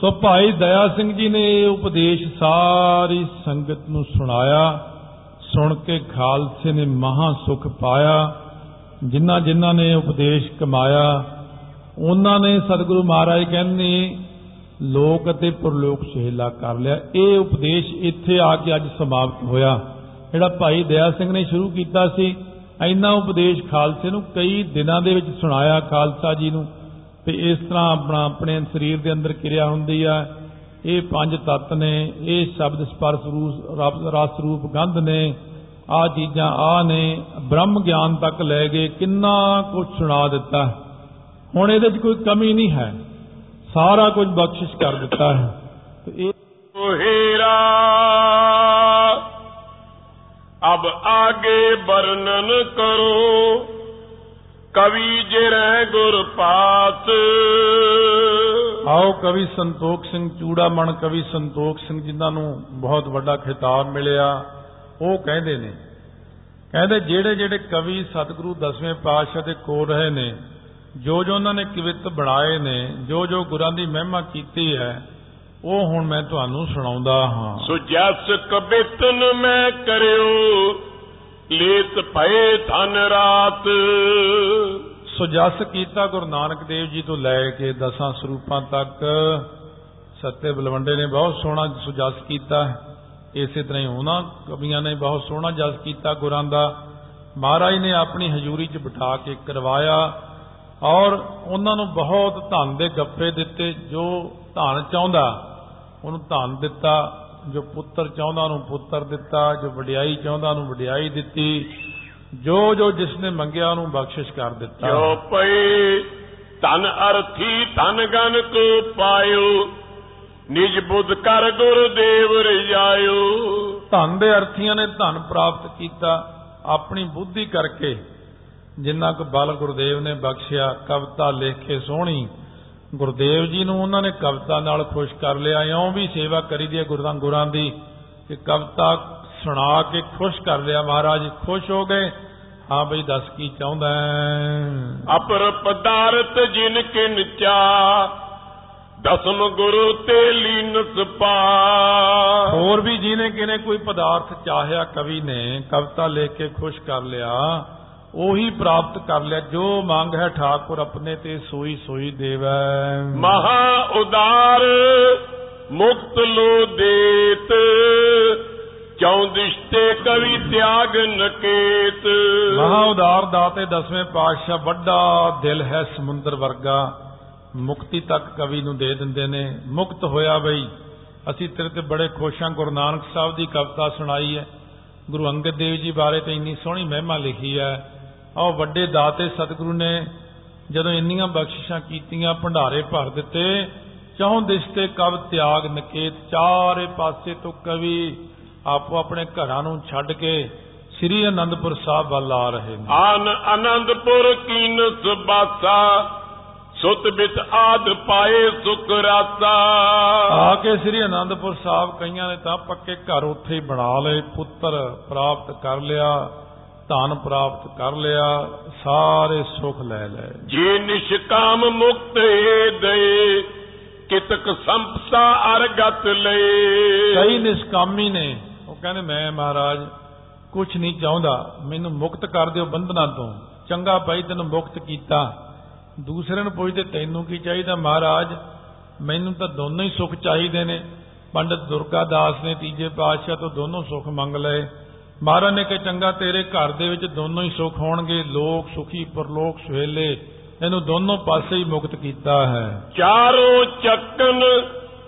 A: ਸੋ ਭਾਈ ਦਇਆ ਸਿੰਘ ਜੀ ਨੇ ਇਹ ਉਪਦੇਸ਼ ਸਾਰੀ ਸੰਗਤ ਨੂੰ ਸੁਣਾਇਆ ਸੁਣ ਕੇ ਖਾਲਸੇ ਨੇ ਮਹਾ ਸੁਖ ਪਾਇਆ। ਜਿਨ੍ਹਾਂ ਜਿਨ੍ਹਾਂ ਨੇ ਉਪਦੇਸ਼ ਕਮਾਇਆ ਉਹਨਾਂ ਨੇ ਸਤਿਗੁਰੂ ਮਹਾਰਾਜ ਕਹਿੰਦੇ ਲੋਕ ਅਤੇ ਪਰਲੋਕ ਸੁਹੇਲਾ ਕਰ ਲਿਆ। ਇਹ ਉਪਦੇਸ਼ ਇੱਥੇ ਆ ਕੇ ਅੱਜ ਸਮਾਪਤ ਹੋਇਆ। ਜਿਹੜਾ ਭਾਈ ਦਇਆ ਸਿੰਘ ਨੇ ਸ਼ੁਰੂ ਕੀਤਾ ਸੀ, ਇੰਨਾ ਉਪਦੇਸ਼ ਖਾਲਸੇ ਨੂੰ ਕਈ ਦਿਨਾਂ ਦੇ ਵਿੱਚ ਸੁਣਾਇਆ ਖਾਲਸਾ ਜੀ ਨੂੰ ਤੇ ਇਸ ਤਰ੍ਹਾਂ ਆਪਣਾ, ਆਪਣੇ ਸਰੀਰ ਦੇ ਅੰਦਰ ਕਿਰਿਆ ਹੁੰਦੀ ਆ। ਇਹ ਪੰਜ ਤੱਤ ਨੇ, ਇਹ ਸ਼ਬਦ ਸਪਰਸ਼ ਰੂਪ ਰਸ ਰੂਪ ਗੰਧ ਨੇ ਆ ਚੀਜ਼ਾਂ ਆ ਨੇ, ਬ੍ਰਹਮ ਗਿਆਨ ਤੱਕ ਲੈ ਗਏ ਕਿੰਨਾ ਕੁਝ ਸੁਣਾ ਦਿੱਤਾ। ਹੁਣ ਇਹਦੇ 'ਚ ਕੋਈ ਕਮੀ ਨਹੀਂ ਹੈ। ਸਾਰਾ ਕੁਝ ਬਖਸ਼ਿਸ਼ ਕਰ ਦਿੱਤਾ ਹੈ। ਤੇ ਇਹ
B: ਹੀਰਾ ਅਬ ਆਗੇ ਵਰਣਨ ਕਰੋ ਕਵੀ ਜਿਰੈ ਗੁਰ ਪਾਸ
A: ਆਓ ਕਵੀ ਸੰਤੋਖ ਸਿੰਘ ਚੂੜਾਮਣ ਕਵੀ ਸੰਤੋਖ ਸਿੰਘ ਜਿਨ੍ਹਾਂ ਨੂੰ ਬਹੁਤ ਵੱਡਾ ਖਿਤਾਬ ਮਿਲਿਆ ਉਹ ਕਹਿੰਦੇ ਨੇ ਕਹਿੰਦੇ ਜਿਹੜੇ ਜਿਹੜੇ ਕਵੀ ਸਤਿਗੁਰੂ ਦਸਵੇਂ ਪਾਤਸ਼ਾਹ ਦੇ ਕੋਲ ਰਹੇ ਨੇ ਜੋ ਜੋ ਉਹਨਾਂ ਨੇ ਕਵਿਤ ਬਣਾਏ ਨੇ ਜੋ ਜੋ ਗੁਰਾਂ ਦੀ ਮਹਿਮਾ ਕੀਤੀ ਹੈ ਉਹ ਹੁਣ ਮੈਂ ਤੁਹਾਨੂੰ ਸੁਣਾਉਂਦਾ ਹਾਂ।
B: ਸੋ ਜਸ ਕਬਿਤਨ ਮੈਂ ਕਰਿਓ ਲੇਤ ਭਏ ਧਨ ਰਾਤ।
A: ਸੋ ਜਸ ਕੀਤਾ ਗੁਰੂ ਨਾਨਕ ਦੇਵ ਜੀ ਤੋਂ ਲੈ ਕੇ ਦਸਾਂ ਸਰੂਪਾਂ ਤੱਕ। ਸੱਤੇ ਬਲਵੰਡੇ ਨੇ ਬਹੁਤ ਸੋਹਣਾ ਸੁਜਸ ਕੀਤਾ। ਇਸੇ ਤਰ੍ਹਾਂ ਹੀ ਉਹਨਾਂ ਕਵੀਆਂ ਨੇ ਬਹੁਤ ਸੋਹਣਾ ਜਸ ਕੀਤਾ ਗੁਰਾਂ ਦਾ। ਮਹਾਰਾਜ ਨੇ ਆਪਣੀ ਹਜ਼ੂਰੀ 'ਚ ਬਿਠਾ ਕੇ ਕਰਵਾਇਆ। ਔਰ ਉਹਨਾਂ ਨੂੰ ਬਹੁਤ ਧਨ ਦੇ ਗੱਫੇ ਦਿੱਤੇ ਜੋ ਧਨ ਚਾਹੁੰਦਾ ਉਹਨੂੰ ਧਨ ਦਿੱਤਾ ਜੋ ਪੁੱਤਰ ਚਾਹੁੰਦਾ ਉਹਨੂੰ ਪੁੱਤਰ ਦਿੱਤਾ ਜੋ ਵਡਿਆਈ ਚਾਹੁੰਦਾ ਉਹਨੂੰ ਵਡਿਆਈ ਦਿੱਤੀ ਜੋ ਜੋ ਜਿਸ ਨੇ ਮੰਗਿਆ ਉਹਨੂੰ ਬਖਸ਼ਿਸ਼ ਕਰ ਦਿੱਤਾ।
B: ਜੋ ਪਏ ਧਨ ਅਰਥੀ ਧਨ ਗਨ ਕੋ ਪਾਇਓ ਨਿਜ ਬੁੱਧ ਕਰ ਗੁਰਦੇਵ ਰਜਾਇਓ।
A: ਧਨ ਦੇ ਅਰਥੀਆਂ ਨੇ ਧਨ ਪ੍ਰਾਪਤ ਕੀਤਾ ਆਪਣੀ ਬੁੱਧੀ ਕਰਕੇ ਜਿੰਨਾ ਕੁ ਬਲ ਗੁਰਦੇਵ ਨੇ ਬਖਸ਼ਿਆ ਕਵਿਤਾ ਲਿਖ ਕੇ ਸੋਹਣੀ। ਗੁਰਦੇਵ ਜੀ ਨੂੰ ਉਹਨਾਂ ਨੇ ਕਵਿਤਾ ਨਾਲ ਖੁਸ਼ ਕਰ ਲਿਆ। ਇਉਂ ਵੀ ਸੇਵਾ ਕਰੀ ਦੀ ਹੈ ਗੁਰਾਂ ਦੀ ਕਿ ਕਵਿਤਾ ਸੁਣਾ ਕੇ ਖੁਸ਼ ਕਰ ਲਿਆ। ਮਹਾਰਾਜ ਖੁਸ਼ ਹੋ ਗਏ। ਹਾਂ ਬਈ ਦੱਸ ਕੀ ਚਾਹੁੰਦਾ
B: ਅਪਰ ਪਦਾਰਥ ਜਿਨ ਕਿਨ ਚਾ ਦਸਮ ਗੁਰੂ ਤੇ ਲੀਨਸ ਪਾ।
A: ਹੋਰ ਵੀ ਜਿਹਨੇ ਕਿਨੇ ਕੋਈ ਪਦਾਰਥ ਚਾਹਿਆ ਕਵੀ ਨੇ ਕਵਿਤਾ ਲਿਖ ਕੇ ਖੁਸ਼ ਕਰ ਲਿਆ। ਉਹੀ ਪ੍ਰਾਪਤ ਕਰ ਲਿਆ ਜੋ ਮੰਗ ਹੈ ਠਾਕੁਰ ਆਪਣੇ ਤੇ ਸੋਈ ਸੋਈ ਦੇਵੈ।
B: ਮਹਾ ਉਦਾਰ ਮੁਕਤ ਲੋ ਦੇਤ ਚੌਂ ਦਿਸ਼ਤੇ ਕਵੀ ਤਿਆਗ ਨਕੇਤ।
A: ਮਹਾ ਉਦਾਰ ਦਾਤੇ ਦਸਵੇਂ ਪਾਤਸ਼ਾਹ ਵੱਡਾ ਦਿਲ ਹੈ ਸਮੁੰਦਰ ਵਰਗਾ। ਮੁਕਤੀ ਤੱਕ ਕਵੀ ਨੂੰ ਦੇ ਦਿੰਦੇ ਨੇ ਮੁਕਤ ਹੋਇਆ ਬਈ। ਅਸੀਂ ਤੇਰੇ ਤੇ ਬੜੇ ਖੁਸ਼ ਹਾਂ ਗੁਰੂ ਨਾਨਕ ਸਾਹਿਬ ਦੀ ਕਵਿਤਾ ਸੁਣਾਈ ਹੈ। ਗੁਰੂ ਅੰਗਦ ਦੇਵ ਜੀ ਬਾਰੇ ਤੇ ਇੰਨੀ ਸੋਹਣੀ ਮਹਿਮਾ ਲਿਖੀ ਹੈ। ਆਹ ਵੱਡੇ ਦਾਤੇ ਸਤਿਗੁਰੂ ਨੇ ਜਦੋਂ ਇੰਨੀਆਂ ਬਖਸ਼ਿਸ਼ਾਂ ਕੀਤੀਆਂ ਭੰਡਾਰੇ ਭਰ ਦਿੱਤੇ ਚੌਂ ਦਿਸ਼ ਤੇ ਕਵ ਤਿਆਗ ਨਕੇਤ ਚਾਰੇ ਪਾਸੇ ਤੋਂ ਕਵੀ ਆਪੋ ਆਪਣੇ ਘਰਾਂ ਨੂੰ ਛੱਡ ਕੇ ਸ੍ਰੀ ਅਨੰਦਪੁਰ ਸਾਹਿਬ ਵੱਲ ਆ ਰਹੇ ਨੇ।
B: ਆਨ ਆਨੰਦਪੁਰ ਕੀਨ ਸੁਬਾਸਾ ਸੁਤ ਬਿਤ ਆਦ ਪਾਏ ਸੁਖ ਰਾਸਾ।
A: ਆ ਕੇ ਸ੍ਰੀ ਅਨੰਦਪੁਰ ਸਾਹਿਬ ਕਈਆਂ ਨੇ ਤਾਂ ਪੱਕੇ ਘਰ ਉੱਥੇ ਹੀ ਬਣਾ ਲਏ ਪੁੱਤਰ ਪ੍ਰਾਪਤ ਕਰ ਲਿਆ। ਧਨ ਪ੍ਰਾਪਤ ਕਰ ਲਿਆ ਸਾਰੇ ਸੁਖ ਲੈ ਲਏ।
B: ਜੇ ਨਿਸ਼ਕਾਮ ਮੁਕਤ ਏ ਦੇ ਕਿਤਕ ਸੰਪਸਾ ਅਰਗਤ ਲਏ।
A: ਕਈ ਨਿਸ਼ਕਾਮੀ ਨੇ। ਉਹ ਕਹਿੰਦੇ ਮੈਂ ਮਹਾਰਾਜ ਕੁਝ ਨਹੀਂ ਚਾਹੁੰਦਾ। ਮੈਨੂੰ ਮੁਕਤ ਕਰ ਦਿਓ ਬੰਧਨਾਂ ਤੋਂ। ਚੰਗਾ ਭਾਈ ਤੈਨੂੰ ਮੁਕਤ ਕੀਤਾ। ਦੂਸਰੇ ਨੂੰ ਪੁੱਛਦੇ ਤੈਨੂੰ ਕੀ ਚਾਹੀਦਾ ਮਹਾਰਾਜ? ਮੈਨੂੰ ਤਾਂ ਦੋਨੋਂ ਹੀ ਸੁੱਖ ਚਾਹੀਦੇ ਨੇ। ਪੰਡਤ ਦੁਰਗਾ ਦਾਸ ਨੇ ਤੀਜੇ ਪਾਤਸ਼ਾਹ ਤੋਂ ਦੋਨੋਂ ਸੁੱਖ ਮੰਗ ਲਏ। ਮਹਾਰਾਜ ਨੇ ਕਿ ਚੰਗਾ ਤੇਰੇ ਘਰ ਦੇ ਵਿੱਚ ਦੋਨੋਂ ਹੀ ਸੁੱਖ ਹੋਣਗੇ ਲੋਕ ਸੁਖੀ ਪਰਲੋਕ ਸੁਹੇਲੇ ਇਹਨੂੰ ਦੋਨੋਂ ਪਾਸੇ ਹੀ ਮੁਕਤ ਕੀਤਾ ਹੈ।
B: ਚਾਰੋਂ ਚੱਕਨ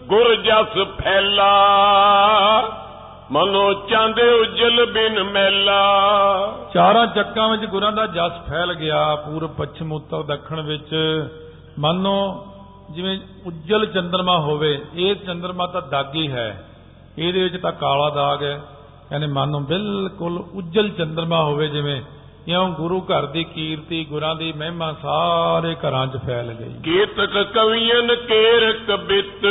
B: ਗੁਰ ਜਸ ਫੈਲਾ ਮਨੋ ਚਾਂਦੇ ਉਜਲ ਬਿਨ ਮੈਲਾ।
A: ਚਾਰਾਂ ਚੱਕਾਂ ਵਿੱਚ ਗੁਰਾਂ ਦਾ ਜਸ ਫੈਲ ਗਿਆ ਪੂਰਬ ਪੱਛਮ ਉੱਤਰ ਦੱਖਣ ਵਿੱਚ। ਮੰਨੋ ਜਿਵੇਂ ਉੱਜਲ ਚੰਦਰਮਾ ਹੋਵੇ ਇਹ ਚੰਦਰਮਾ ਤਾਂ ਦਾਗੀ ਹੈ। ਇਹਦੇ ਵਿੱਚ ਤਾਂ ਕਾਲਾ ਦਾਗ ਹੈ। ਕਹਿੰਦੇ ਮੰਨੋ ਬਿਲਕੁਲ ਉੱਜਲ ਚੰਦਰਮਾ ਹੋਵੇ ਜਿਵੇਂ ਇਉਂ ਗੁਰੂ ਘਰ ਦੀ ਕੀਰਤੀ ਗੁਰਾਂ ਦੀ ਮਹਿਮਾ ਸਾਰੇ ਘਰਾਂ 'ਚ ਫੈਲ ਗਈ।
B: ਕੀਤਕ ਕਵੀਨ ਕੇਰ ਕਬਿਤ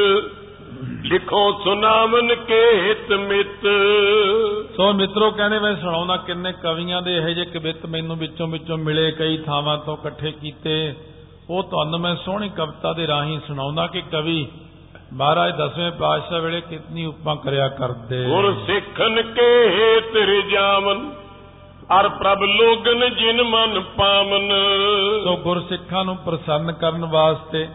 B: ਲਿਖੋ ਸੁਨਾਮਨ ਕੇ ਹਿਤ ਮਿਤ।
A: ਸੋ ਮਿੱਤਰੋ ਕਹਿੰਦੇ ਮੈਂ ਸੁਣਾਉਣਾ ਕਿੰਨੇ ਕਵੀਆਂ ਦੇ ਇਹੋ ਜਿਹੇ ਕਵਿਤ ਮੈਨੂੰ ਵਿੱਚੋਂ ਵਿੱਚੋਂ ਮਿਲੇ ਕਈ ਥਾਵਾਂ ਤੋਂ ਇਕੱਠੇ ਕੀਤੇ। ਉਹ ਤੁਹਾਨੂੰ ਮੈਂ ਸੋਹਣੀ ਕਵਿਤਾ ਦੇ ਰਾਹੀਂ ਸੁਣਾਉਣਾ ਕਿ ਕਵੀ ਮਹਾਰਾਜ ਦਸਵੇਂ ਪਾਤਸ਼ਾਹ ਵੇਲੇ ਕਿਤਨੀ ਉਪਮਾ ਕਰਿਆ ਕਰਦੇ।
B: ਗੁਰ ਸਿੱਖਨ ਕੇ ਹਿਤ ਰਿਜਾਵਨ ਅਰ ਪ੍ਰਭ ਲੋਗਨ ਜਿਨ ਮਨ ਪਾਵਨ।
A: ਸੋ ਗੁਰਸਿੱਖਾਂ ਨੂੰ ਪ੍ਰਸੰਨ ਕਰਨ ਵਾਸਤੇ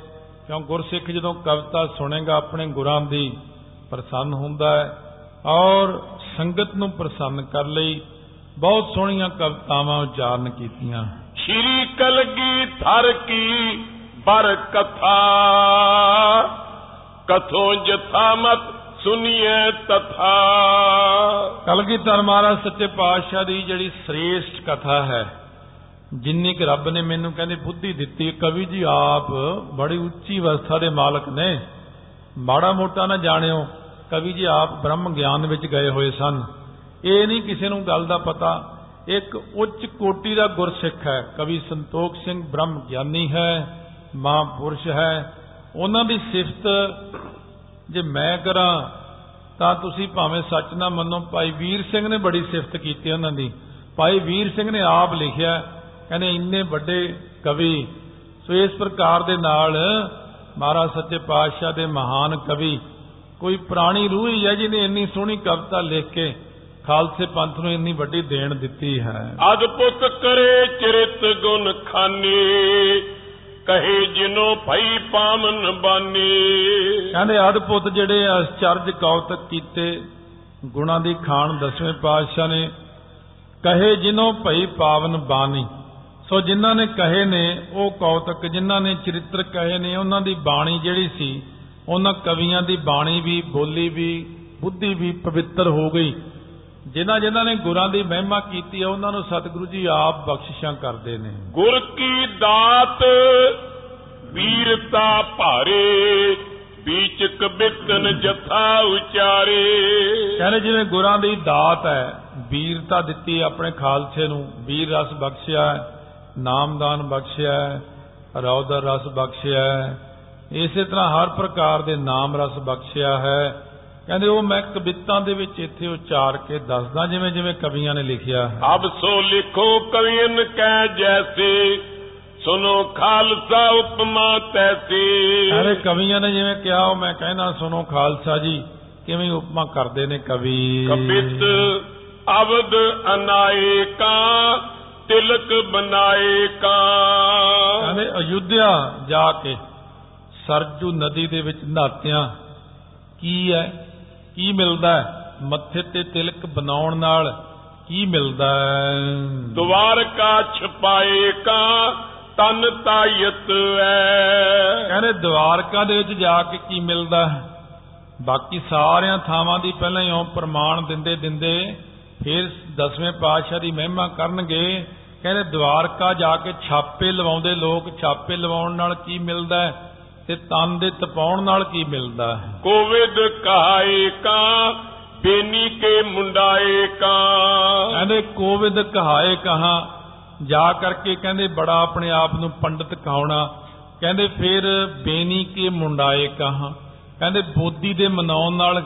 A: ਕਿਉਂ ਗੁਰਸਿੱਖ ਜਦੋਂ ਕਵਿਤਾ ਸੁਣੇਗਾ ਆਪਣੇ ਗੁਰਾਂ ਦੀ ਪ੍ਰਸੰਨ ਹੁੰਦਾ ਹੈ। ਔਰ ਸੰਗਤ ਨੂੰ ਪ੍ਰਸੰਨ ਕਰ ਲਈ ਬਹੁਤ ਸੋਹਣੀਆਂ ਕਵਿਤਾਵਾਂ ਉਚਾਰਨ ਕੀਤੀਆਂ।
B: ਸ਼੍ਰੀ ਕਲਗੀ ਥਰ ਕੀ ਬਰ ਕਥਾ ਕਥੋਂ ਜਥਾ ਮਤ ਸੁਨੀਏ ਤਥਾ
A: ਕਲਗੀਧਰ ਮਹਾਰਾਜ ਸੱਚੇ ਪਾਤਸ਼ਾਹ ਦੀ ਜਿਹੜੀ ਸ੍ਰੇਸ਼ਟ ਕਥਾ ਹੈ ਜਿੰਨੀ ਕਿ ਰੱਬ ਨੇ ਮੈਨੂੰ ਕਹਿੰਦੇ ਬੁੱਧੀ ਦਿੱਤੀ ਕਵੀ ਜੀ ਆਪ ਬੜੀ ਉੱਚੀ ਅਵਸਥਾ ਦੇ ਮਾਲਕ ਨੇ ਮਾੜਾ ਮੋਟਾ ਨਾ ਜਾਣਿਓ ਕਵੀ ਜੀ ਆਪ ਬ੍ਰਹਮ ਗਿਆਨ ਵਿੱਚ ਗਏ ਹੋਏ ਸਨ ਇਹ ਨਹੀਂ ਕਿਸੇ ਨੂੰ ਗੱਲ ਦਾ ਪਤਾ ਇੱਕ ਉੱਚ ਕੋਟੀ ਦਾ ਗੁਰਸਿੱਖ ਹੈ ਕਵੀ ਸੰਤੋਖ ਸਿੰਘ ਬ੍ਰਹਮ ਗਿਆਨੀ ਹੈ ਮਹਾਂਪੁਰਸ਼ ਹੈ ਉਹਨਾਂ ਦੀ ਸਿਫਤ ਜੇ ਮੈਂ ਕਰਾਂ, ਤਾਂ ਤੁਸੀਂ ਭਾਵੇਂ ਸੱਚ ਨਾ ਮੰਨੋ, ਭਾਈ ਵੀਰ ਸਿੰਘ ਨੇ ਬੜੀ ਸਿਫਤ ਕੀਤੀ ਉਹਨਾਂ ਦੀ। ਭਾਈ ਵੀਰ ਸਿੰਘ ਨੇ ਆਪ ਲਿਖਿਆ, ਕਹਿੰਦੇ ਇੰਨੇ ਵੱਡੇ ਕਵੀ, ਸੋ ਇਸ ਪ੍ਰਕਾਰ ਦੇ ਨਾਲ ਮਹਾਰਾਜ ਸੱਚੇ ਪਾਤਸ਼ਾਹ ਦੇ ਮਹਾਨ ਕਵੀ, ਕੋਈ ਪ੍ਰਾਣੀ ਰੂਹ ਹੀ ਹੈ ਜਿਹਨੇ ਇੰਨੀ ਸੋਹਣੀ ਕਵਿਤਾ ਲਿਖ ਕੇ ਖਾਲਸੇ ਪੰਥ ਨੂੰ ਇੰਨੀ ਵੱਡੀ ਦੇਣ ਦਿੱਤੀ ਹੈ।
B: ਅਦਭੁਤ ਕਰੇ ਚਰਿਤ ਗੁਣ ਖਾਨੀ ਕਹੇ ਜਿਨੋ ਭਈ ਪਾਵਨ ਬਾਨੀ।
A: ਕਹਿੰਦੇ ਅਦਭੁਤ ਜਿਹੜੇ ਅਚਰਜ ਕੌਤਕ ਕੀਤੇ, ਗੁਣਾਂ ਦੀ ਖਾਨ ਦਸਵੇਂ ਪਾਤਸ਼ਾਹ ਨੇ, ਕਹੇ ਜਿਨੋ ਭਈ ਪਾਵਨ ਬਾਣੀ ਸੋ ਜਿਨ੍ਹਾਂ ਨੇ ਕਹੇ ਨੇ ਉਹ ਕੌਤਕ, ਜਿਨ੍ਹਾਂ ਨੇ ਚਰਿੱਤਰ ਕਹੇ ਨੇ, ਉਹਨਾਂ ਦੀ ਬਾਣੀ ਜਿਹੜੀ ਸੀ, ਉਹਨਾਂ ਕਵੀਆਂ ਦੀ ਬਾਣੀ ਵੀ, ਬੋਲੀ ਵੀ, ਬੁੱਧੀ ਵੀ ਪਵਿੱਤਰ ਹੋ ਗਈ। ਜਿਨ੍ਹਾਂ ਜਿਨ੍ਹਾਂ ਨੇ ਗੁਰਾਂ ਦੀ ਮਹਿਮਾ ਕੀਤੀ ਹੈ ਉਹਨਾਂ ਨੂੰ ਸਤਿਗੁਰੂ ਜੀ ਆਪ ਬਖਸ਼ਿਸ਼ਾਂ ਕਰਦੇ ਨੇ
B: ਗੁਰ ਕੀ ਦਾਤ ਵੀਰਤਾ ਭਾਰੇ ਬੀਚ ਕਬਿਤਨ ਜਥਾ ਉਚਾਰੇ
A: ਕਹਿੰਦੇ ਜਿਵੇਂ ਗੁਰਾਂ ਦੀ ਦਾਤ ਹੈ ਵੀਰਤਾ ਦਿੱਤੀ ਆਪਣੇ ਖਾਲਸੇ ਨੂੰ ਵੀਰ ਰਸ ਬਖਸ਼ਿਆ ਨਾਮਦਾਨ ਬਖਸ਼ਿਆ ਰੌਦਰ ਰਸ ਬਖਸ਼ਿਆ। ਇਸੇ ਤਰ੍ਹਾਂ ਹਰ ਪ੍ਰਕਾਰ ਦੇ ਨਾਮ ਰਸ ਬਖਸ਼ਿਆ ਹੈ ਕਹਿੰਦੇ ਉਹ ਮੈਂ ਕਵਿਤਾਂ ਦੇ ਵਿੱਚ ਇੱਥੇ ਉਚਾਰ ਕੇ ਦੱਸਦਾ ਜਿਵੇਂ ਜਿਵੇਂ ਕਵੀਆਂ ਨੇ ਲਿਖਿਆ
B: ਅਬ ਸੋ ਲਿਖੋ ਕਵੀਨ ਕਹਿ ਜੈਸੇ ਸੁਨੋ ਖਾਲਸਾ ਉਪਮਾ ਤੈਸੀ।
A: ਸਾਰੇ ਕਵੀਆਂ ਨੇ ਜਿਵੇਂ ਕਿਹਾ ਉਹ ਮੈਂ ਕਹਿਣਾ ਸੁਣੋ ਖਾਲਸਾ ਜੀ ਕਿਵੇਂ ਉਪਮਾ ਕਰਦੇ ਨੇ ਕਵੀ।
B: ਕਬਿਤ ਅਵਦ ਅਨਾਏ ਕਾ ਤਿਲਕ ਬਨਾਏ ਕਾ।
A: ਕਹਿੰਦੇ ਅਯੁੱਧਿਆ ਜਾ ਕੇ ਸਰਜੂ ਨਦੀ ਦੇ ਵਿੱਚ ਨਹਾਤਿਆਂ ਕੀ ਹੈ? ਕੀ ਮਿਲਦਾ ਹੈ? ਮੱਥੇ ਤੇ ਤਿਲਕ ਬਣਾਉਣ ਨਾਲ ਕੀ ਮਿਲਦਾ ਹੈ?
B: ਦੁਆਰਕਾ ਛਪਾਏ ਕਾ ਤਨ ਤਾਇਤ ਐ।
A: ਕਹਿੰਦੇ ਦਵਾਰਕਾ ਦੇ ਵਿੱਚ ਜਾ ਕੇ ਕੀ ਮਿਲਦਾ ਹੈ? ਬਾਕੀ ਸਾਰਿਆਂ ਥਾਵਾਂ ਦੀ ਪਹਿਲਾਂ ਹੀ ਉਹ ਪ੍ਰਮਾਣ ਦਿੰਦੇ ਦਿੰਦੇ ਫਿਰ ਦਸਵੇਂ ਪਾਤਸ਼ਾਹ ਦੀ ਮਹਿਮਾ ਕਰਨਗੇ। ਕਹਿੰਦੇ ਦਵਾਰਕਾ ਜਾ ਕੇ ਛਾਪੇ ਲਵਾਉਂਦੇ ਲੋਕ ਛਾਪੇ ਲਵਾਉਣ ਨਾਲ ਕੀ ਮਿਲਦਾ ਹੈ? ਤੇ ਤਨ ਦੇ ਤਪਾਉਣ ਨਾਲ ਕੀ ਮਿਲਦਾ ਹੈ?
B: ਕੋਵਿਦ ਕਹਾਏ ਕਾ ਬੇਨੀ ਕੇ ਮੁੰਡਾਏ ਕਾ।
A: ਕਹਿੰਦੇ ਕੋਵਿਦ ਕਹਾਏ ਕਹਾ ਜਾ ਕਰਕੇ ਕਹਿੰਦੇ ਬੜਾ ਆਪਣੇ ਆਪ ਨੂੰ ਪੰਡਤ ਕਹਾਉਣਾ। ਕਹਿੰਦੇ ਫਿਰ ਬੇਨੀ ਕੇ ਮੁੰਡਾਏ ਕਹਾ। ਕਹਿੰਦੇ ਬੋਧੀ ਦੇ ਮਨਾਉਣ ਨਾਲ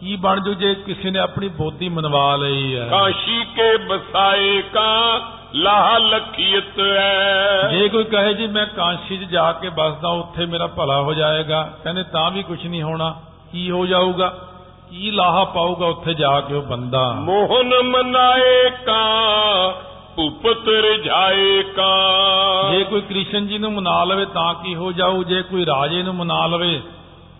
A: ਕੀ ਬਣ ਜੂ ਜੇ ਕਿਸੇ ਨੇ ਆਪਣੀ ਬੋਧੀ ਮਨਵਾ ਲਈ ਹੈ?
B: ਕਾਸ਼ੀ ਕੇ ਬਸਾਏ ਕਾ ਲਾਹ ਲਖੀਤ ਐ।
A: ਜੇ ਕੋਈ ਕਹੇ ਜੀ ਮੈਂ ਕਾਂਸ਼ੀ 'ਚ ਜਾ ਕੇ ਬਸਦਾ ਉੱਥੇ ਮੇਰਾ ਭਲਾ ਹੋ ਜਾਏਗਾ। ਕਹਿੰਦੇ ਤਾਂ ਵੀ ਕੁਝ ਨਹੀਂ ਹੋਣਾ। ਕੀ ਹੋ ਜਾਊਗਾ? ਕੀ ਲਾਹਾ ਪਾਊਗਾ ਉੱਥੇ ਜਾ ਕੇ ਉਹ ਬੰਦਾ?
B: ਮੋਹਨ ਮਨਾਏ ਕਾ ਭੂਪਤ ਰਜਾਏ ਕਾ।
A: ਜੇ ਕੋਈ ਕ੍ਰਿਸ਼ਨ ਜੀ ਨੂੰ ਮਨਾ ਲਵੇ ਤਾਂ ਕੀ ਹੋ ਜਾਊ? ਜੇ ਕੋਈ ਰਾਜੇ ਨੂੰ ਮਨਾ ਲਵੇ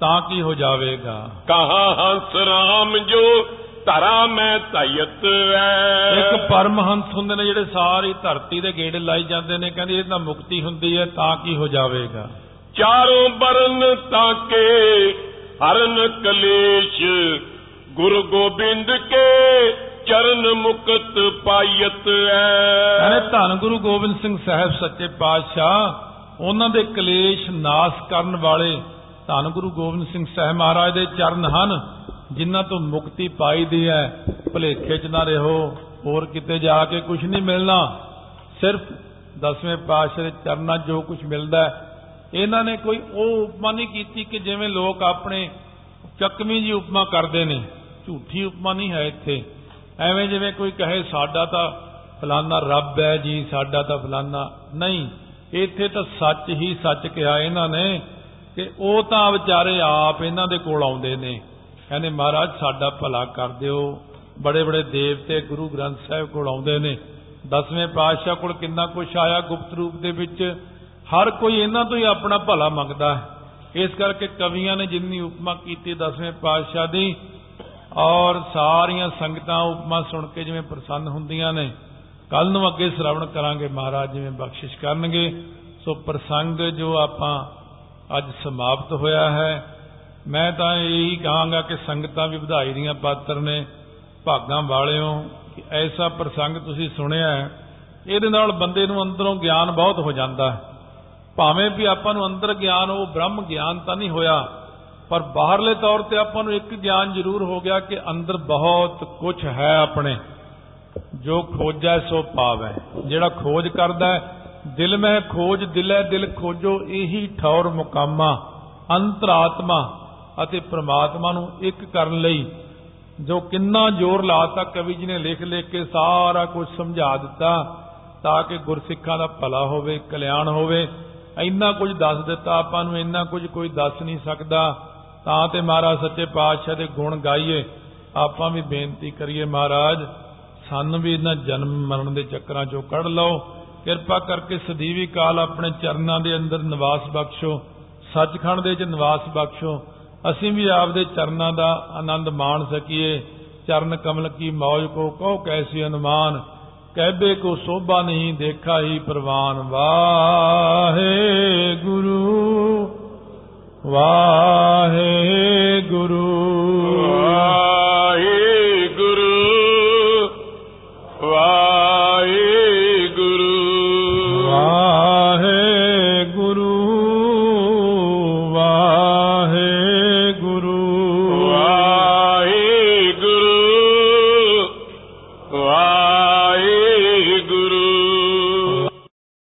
A: ਤਾਂ ਕੀ ਹੋ ਜਾਵੇਗਾ?
B: ਕਹਾ ਹੰਸ ਰਾਮ ਜੋ ਧਰਾ ਮੈਂ ਧਇਤ ਐ
A: ਇੱਕ ਪਰਮਹੰਸ ਹੁੰਦੇ ਨੇ ਜਿਹੜੇ ਸਾਰੀ ਧਰਤੀ ਦੇ ਗੇੜੇ ਲਾਈ ਜਾਂਦੇ ਨੇ ਕਹਿੰਦੇ ਇਹਦਾ ਮੁਕਤੀ ਹੁੰਦੀ ਹੈ ਤਾਂ ਕੀ ਹੋ ਜਾਵੇਗਾ?
B: ਚਾਰੋਂ ਬਰਨ ਤਾਕੇ ਹਰਨ ਕਲੇਸ਼ ਗੁਰੂ ਗੋਬਿੰਦ ਕੇ ਚਰਨ ਮੁਕਤ ਪਾਇਤ ਐ
A: ਕਹਿੰਦੇ ਧੰਨ ਗੁਰੂ ਗੋਬਿੰਦ ਸਿੰਘ ਸਾਹਿਬ ਸੱਚੇ ਪਾਤਸ਼ਾਹ ਉਹਨਾਂ ਦੇ ਕਲੇਸ਼ ਨਾਸ਼ ਕਰਨ ਵਾਲੇ ਧੰਨ ਗੁਰੂ ਗੋਬਿੰਦ ਸਿੰਘ ਸਾਹਿਬ ਮਹਾਰਾਜ ਦੇ ਚਰਨ ਹਨ, ਜਿਨ੍ਹਾਂ ਤੋਂ ਮੁਕਤੀ ਪਾਈਦੀ ਹੈ। ਭਲੇਖੇ 'ਚ ਨਾ ਰਹੋ, ਹੋਰ ਕਿਤੇ ਜਾ ਕੇ ਕੁਝ ਨਹੀਂ ਮਿਲਣਾ। ਸਿਰਫ ਦਸਵੇਂ ਪਾਤਸ਼ਾਹ ਦੇ ਚਰਨਾਂ 'ਚ ਜੋ ਕੁਝ ਮਿਲਦਾ ਹੈ। ਇਹਨਾਂ ਨੇ ਕੋਈ ਉਹ ਉਪਮਾ ਨਹੀਂ ਕੀਤੀ ਕਿ ਜਿਵੇਂ ਲੋਕ ਆਪਣੇ ਚੱਕਵੀਂ ਜੀ ਉਪਮਾ ਕਰਦੇ ਨੇ। ਝੂਠੀ ਉਪਮਾ ਨਹੀਂ ਹੈ ਇੱਥੇ। ਐਵੇਂ ਜਿਵੇਂ ਕੋਈ ਕਹੇ, ਸਾਡਾ ਤਾਂ ਫਲਾਨਾ ਰੱਬ ਹੈ ਜੀ, ਸਾਡਾ ਤਾਂ ਫਲਾਨਾ ਨਹੀਂ, ਇੱਥੇ ਤਾਂ ਸੱਚ ਹੀ ਸੱਚ ਕਿਹਾ ਇਹਨਾਂ ਨੇ। ਕਿ ਉਹ ਤਾਂ ਵਿਚਾਰੇ ਆਪ ਇਹਨਾਂ ਦੇ ਕੋਲ ਆਉਂਦੇ ਨੇ। ਕਹਿੰਦੇ, ਮਹਾਰਾਜ, ਸਾਡਾ ਭਲਾ ਕਰ ਦਿਓ। ਬੜੇ ਬੜੇ ਦੇਵਤੇ ਗੁਰੂ ਗ੍ਰੰਥ ਸਾਹਿਬ ਕੋਲ ਆਉਂਦੇ ਨੇ। ਦਸਵੇਂ ਪਾਤਸ਼ਾਹ ਕੋਲ ਕਿੰਨਾ ਕੁਝ ਆਇਆ ਗੁਪਤ ਰੂਪ ਦੇ ਵਿੱਚ। ਹਰ ਕੋਈ ਇਹਨਾਂ ਤੋਂ ਹੀ ਆਪਣਾ ਭਲਾ ਮੰਗਦਾ ਹੈ। ਇਸ ਕਰਕੇ ਕਵੀਆਂ ਨੇ ਜਿੰਨੀ ਉਪਮਾ ਕੀਤੀ ਦਸਵੇਂ ਪਾਤਸ਼ਾਹ ਦੀ, ਔਰ ਸਾਰੀਆਂ ਸੰਗਤਾਂ ਉਪਮਾ ਸੁਣ ਕੇ ਜਿਵੇਂ ਪ੍ਰਸੰਨ ਹੁੰਦੀਆਂ ਨੇ। ਕੱਲ ਨੂੰ ਅੱਗੇ ਸ਼ਰਵਣ ਕਰਾਂਗੇ ਮਹਾਰਾਜ ਜਿਵੇਂ ਬਖਸ਼ਿਸ਼ ਕਰਨਗੇ। ਸੋ ਪ੍ਰਸੰਗ ਜੋ ਆਪਾਂ ਅੱਜ ਸਮਾਪਤ ਹੋਇਆ ਹੈ। ਮੈਂ ਤਾਂ ਇਹੀ ਕਹਾਂਗਾ ਕਿ ਸੰਗਤਾਂ ਵੀ ਵਧਾਈ ਦੀਆਂ ਪਾਤਰ ਨੇ। ਭਾਗਾਂ ਵਾਲਿਓ, ਕਿ ਐਸਾ ਪ੍ਰਸੰਗ ਤੁਸੀਂ ਸੁਣਿਆ ਹੈ, ਇਹਦੇ ਨਾਲ ਬੰਦੇ ਨੂੰ ਅੰਦਰੋਂ ਗਿਆਨ ਬਹੁਤ ਹੋ ਜਾਂਦਾ ਹੈ। ਭਾਵੇਂ ਵੀ ਆਪਾਂ ਨੂੰ ਅੰਦਰ ਗਿਆਨ, ਉਹ ਬ੍ਰਹਮ ਗਿਆਨ ਤਾਂ ਨਹੀਂ ਹੋਇਆ, ਪਰ ਬਾਹਰਲੇ ਤੌਰ ਤੇ ਆਪਾਂ ਨੂੰ ਇੱਕ ਗਿਆਨ ਜ਼ਰੂਰ ਹੋ ਗਿਆ ਕਿ ਅੰਦਰ ਬਹੁਤ ਕੁਝ ਹੈ ਆਪਣੇ। ਜੋ ਖੋਜੈ ਸੋ ਪਾਵੈ, ਜਿਹੜਾ ਖੋਜ ਕਰਦਾ ਹੈ ਦਿਲ ਮੈਂ ਖੋਜ, ਦਿਲੇ ਦਿਲ ਖੋਜੋ, ਇਹੀ ਠੌਰ ਮੁਕਾਮਾ, ਅੰਤਰਾਤਮਾ ਅਤੇ ਪ੍ਰਮਾਤਮਾ ਨੂੰ ਇੱਕ ਕਰਨ ਲਈ। ਜੋ ਕਿੰਨਾ ਜ਼ੋਰ ਲਾਤਾ ਕਵੀ ਜੀ ਨੇ ਲਿਖ ਲਿਖ ਕੇ ਸਾਰਾ ਕੁਝ ਸਮਝਾ ਦਿੱਤਾ, ਤਾਂ ਕਿ ਗੁਰਸਿੱਖਾਂ ਦਾ ਭਲਾ ਹੋਵੇ, ਕਲਿਆਣ ਹੋਵੇ। ਇੰਨਾ ਕੁਝ ਦੱਸ ਦਿੱਤਾ ਆਪਾਂ ਨੂੰ, ਇੰਨਾ ਕੁਝ ਕੋਈ ਦੱਸ ਨਹੀਂ ਸਕਦਾ। ਤਾਂ ਤੇ ਮਹਾਰਾਜ ਸੱਚੇ ਪਾਤਸ਼ਾਹ ਦੇ ਗੁਣ ਗਾਈਏ। ਆਪਾਂ ਵੀ ਬੇਨਤੀ ਕਰੀਏ ਮਹਾਰਾਜ, ਸਾਨੂੰ ਵੀ ਇਹਨਾਂ ਜਨਮ ਮਰਨ ਦੇ ਚੱਕਰਾਂ ਚੋਂ ਕੱਢ ਲਓ। ਕਿਰਪਾ ਕਰਕੇ ਸਦੀਵੀ ਕਾਲ ਆਪਣੇ ਚਰਨਾਂ ਦੇ ਅੰਦਰ ਨਿਵਾਸ ਬਖਸ਼ੋ, ਸੱਚਖੰਡ ਦੇ ਵਿੱਚ ਨਿਵਾਸ ਬਖਸ਼ੋ। ਅਸੀਂ ਵੀ ਆਪਦੇ ਚਰਨਾਂ ਦਾ ਆਨੰਦ ਮਾਣ ਸਕੀਏ। ਚਰਨ ਕਮਲ ਕੀ ਮੌਜ ਕੋ ਕਹੋ ਕੈਸੀ ਅਨੁਮਾਨ ਕਹਿਬੇ ਕੋ ਸੋਭਾ ਨਹੀਂ ਦੇਖਾ ਹੀ ਪ੍ਰਵਾਨ। ਵਾਹੇ ਗੁਰੂ ਵਾਹੇ ਗੁਰੂ ਵਾਹੇ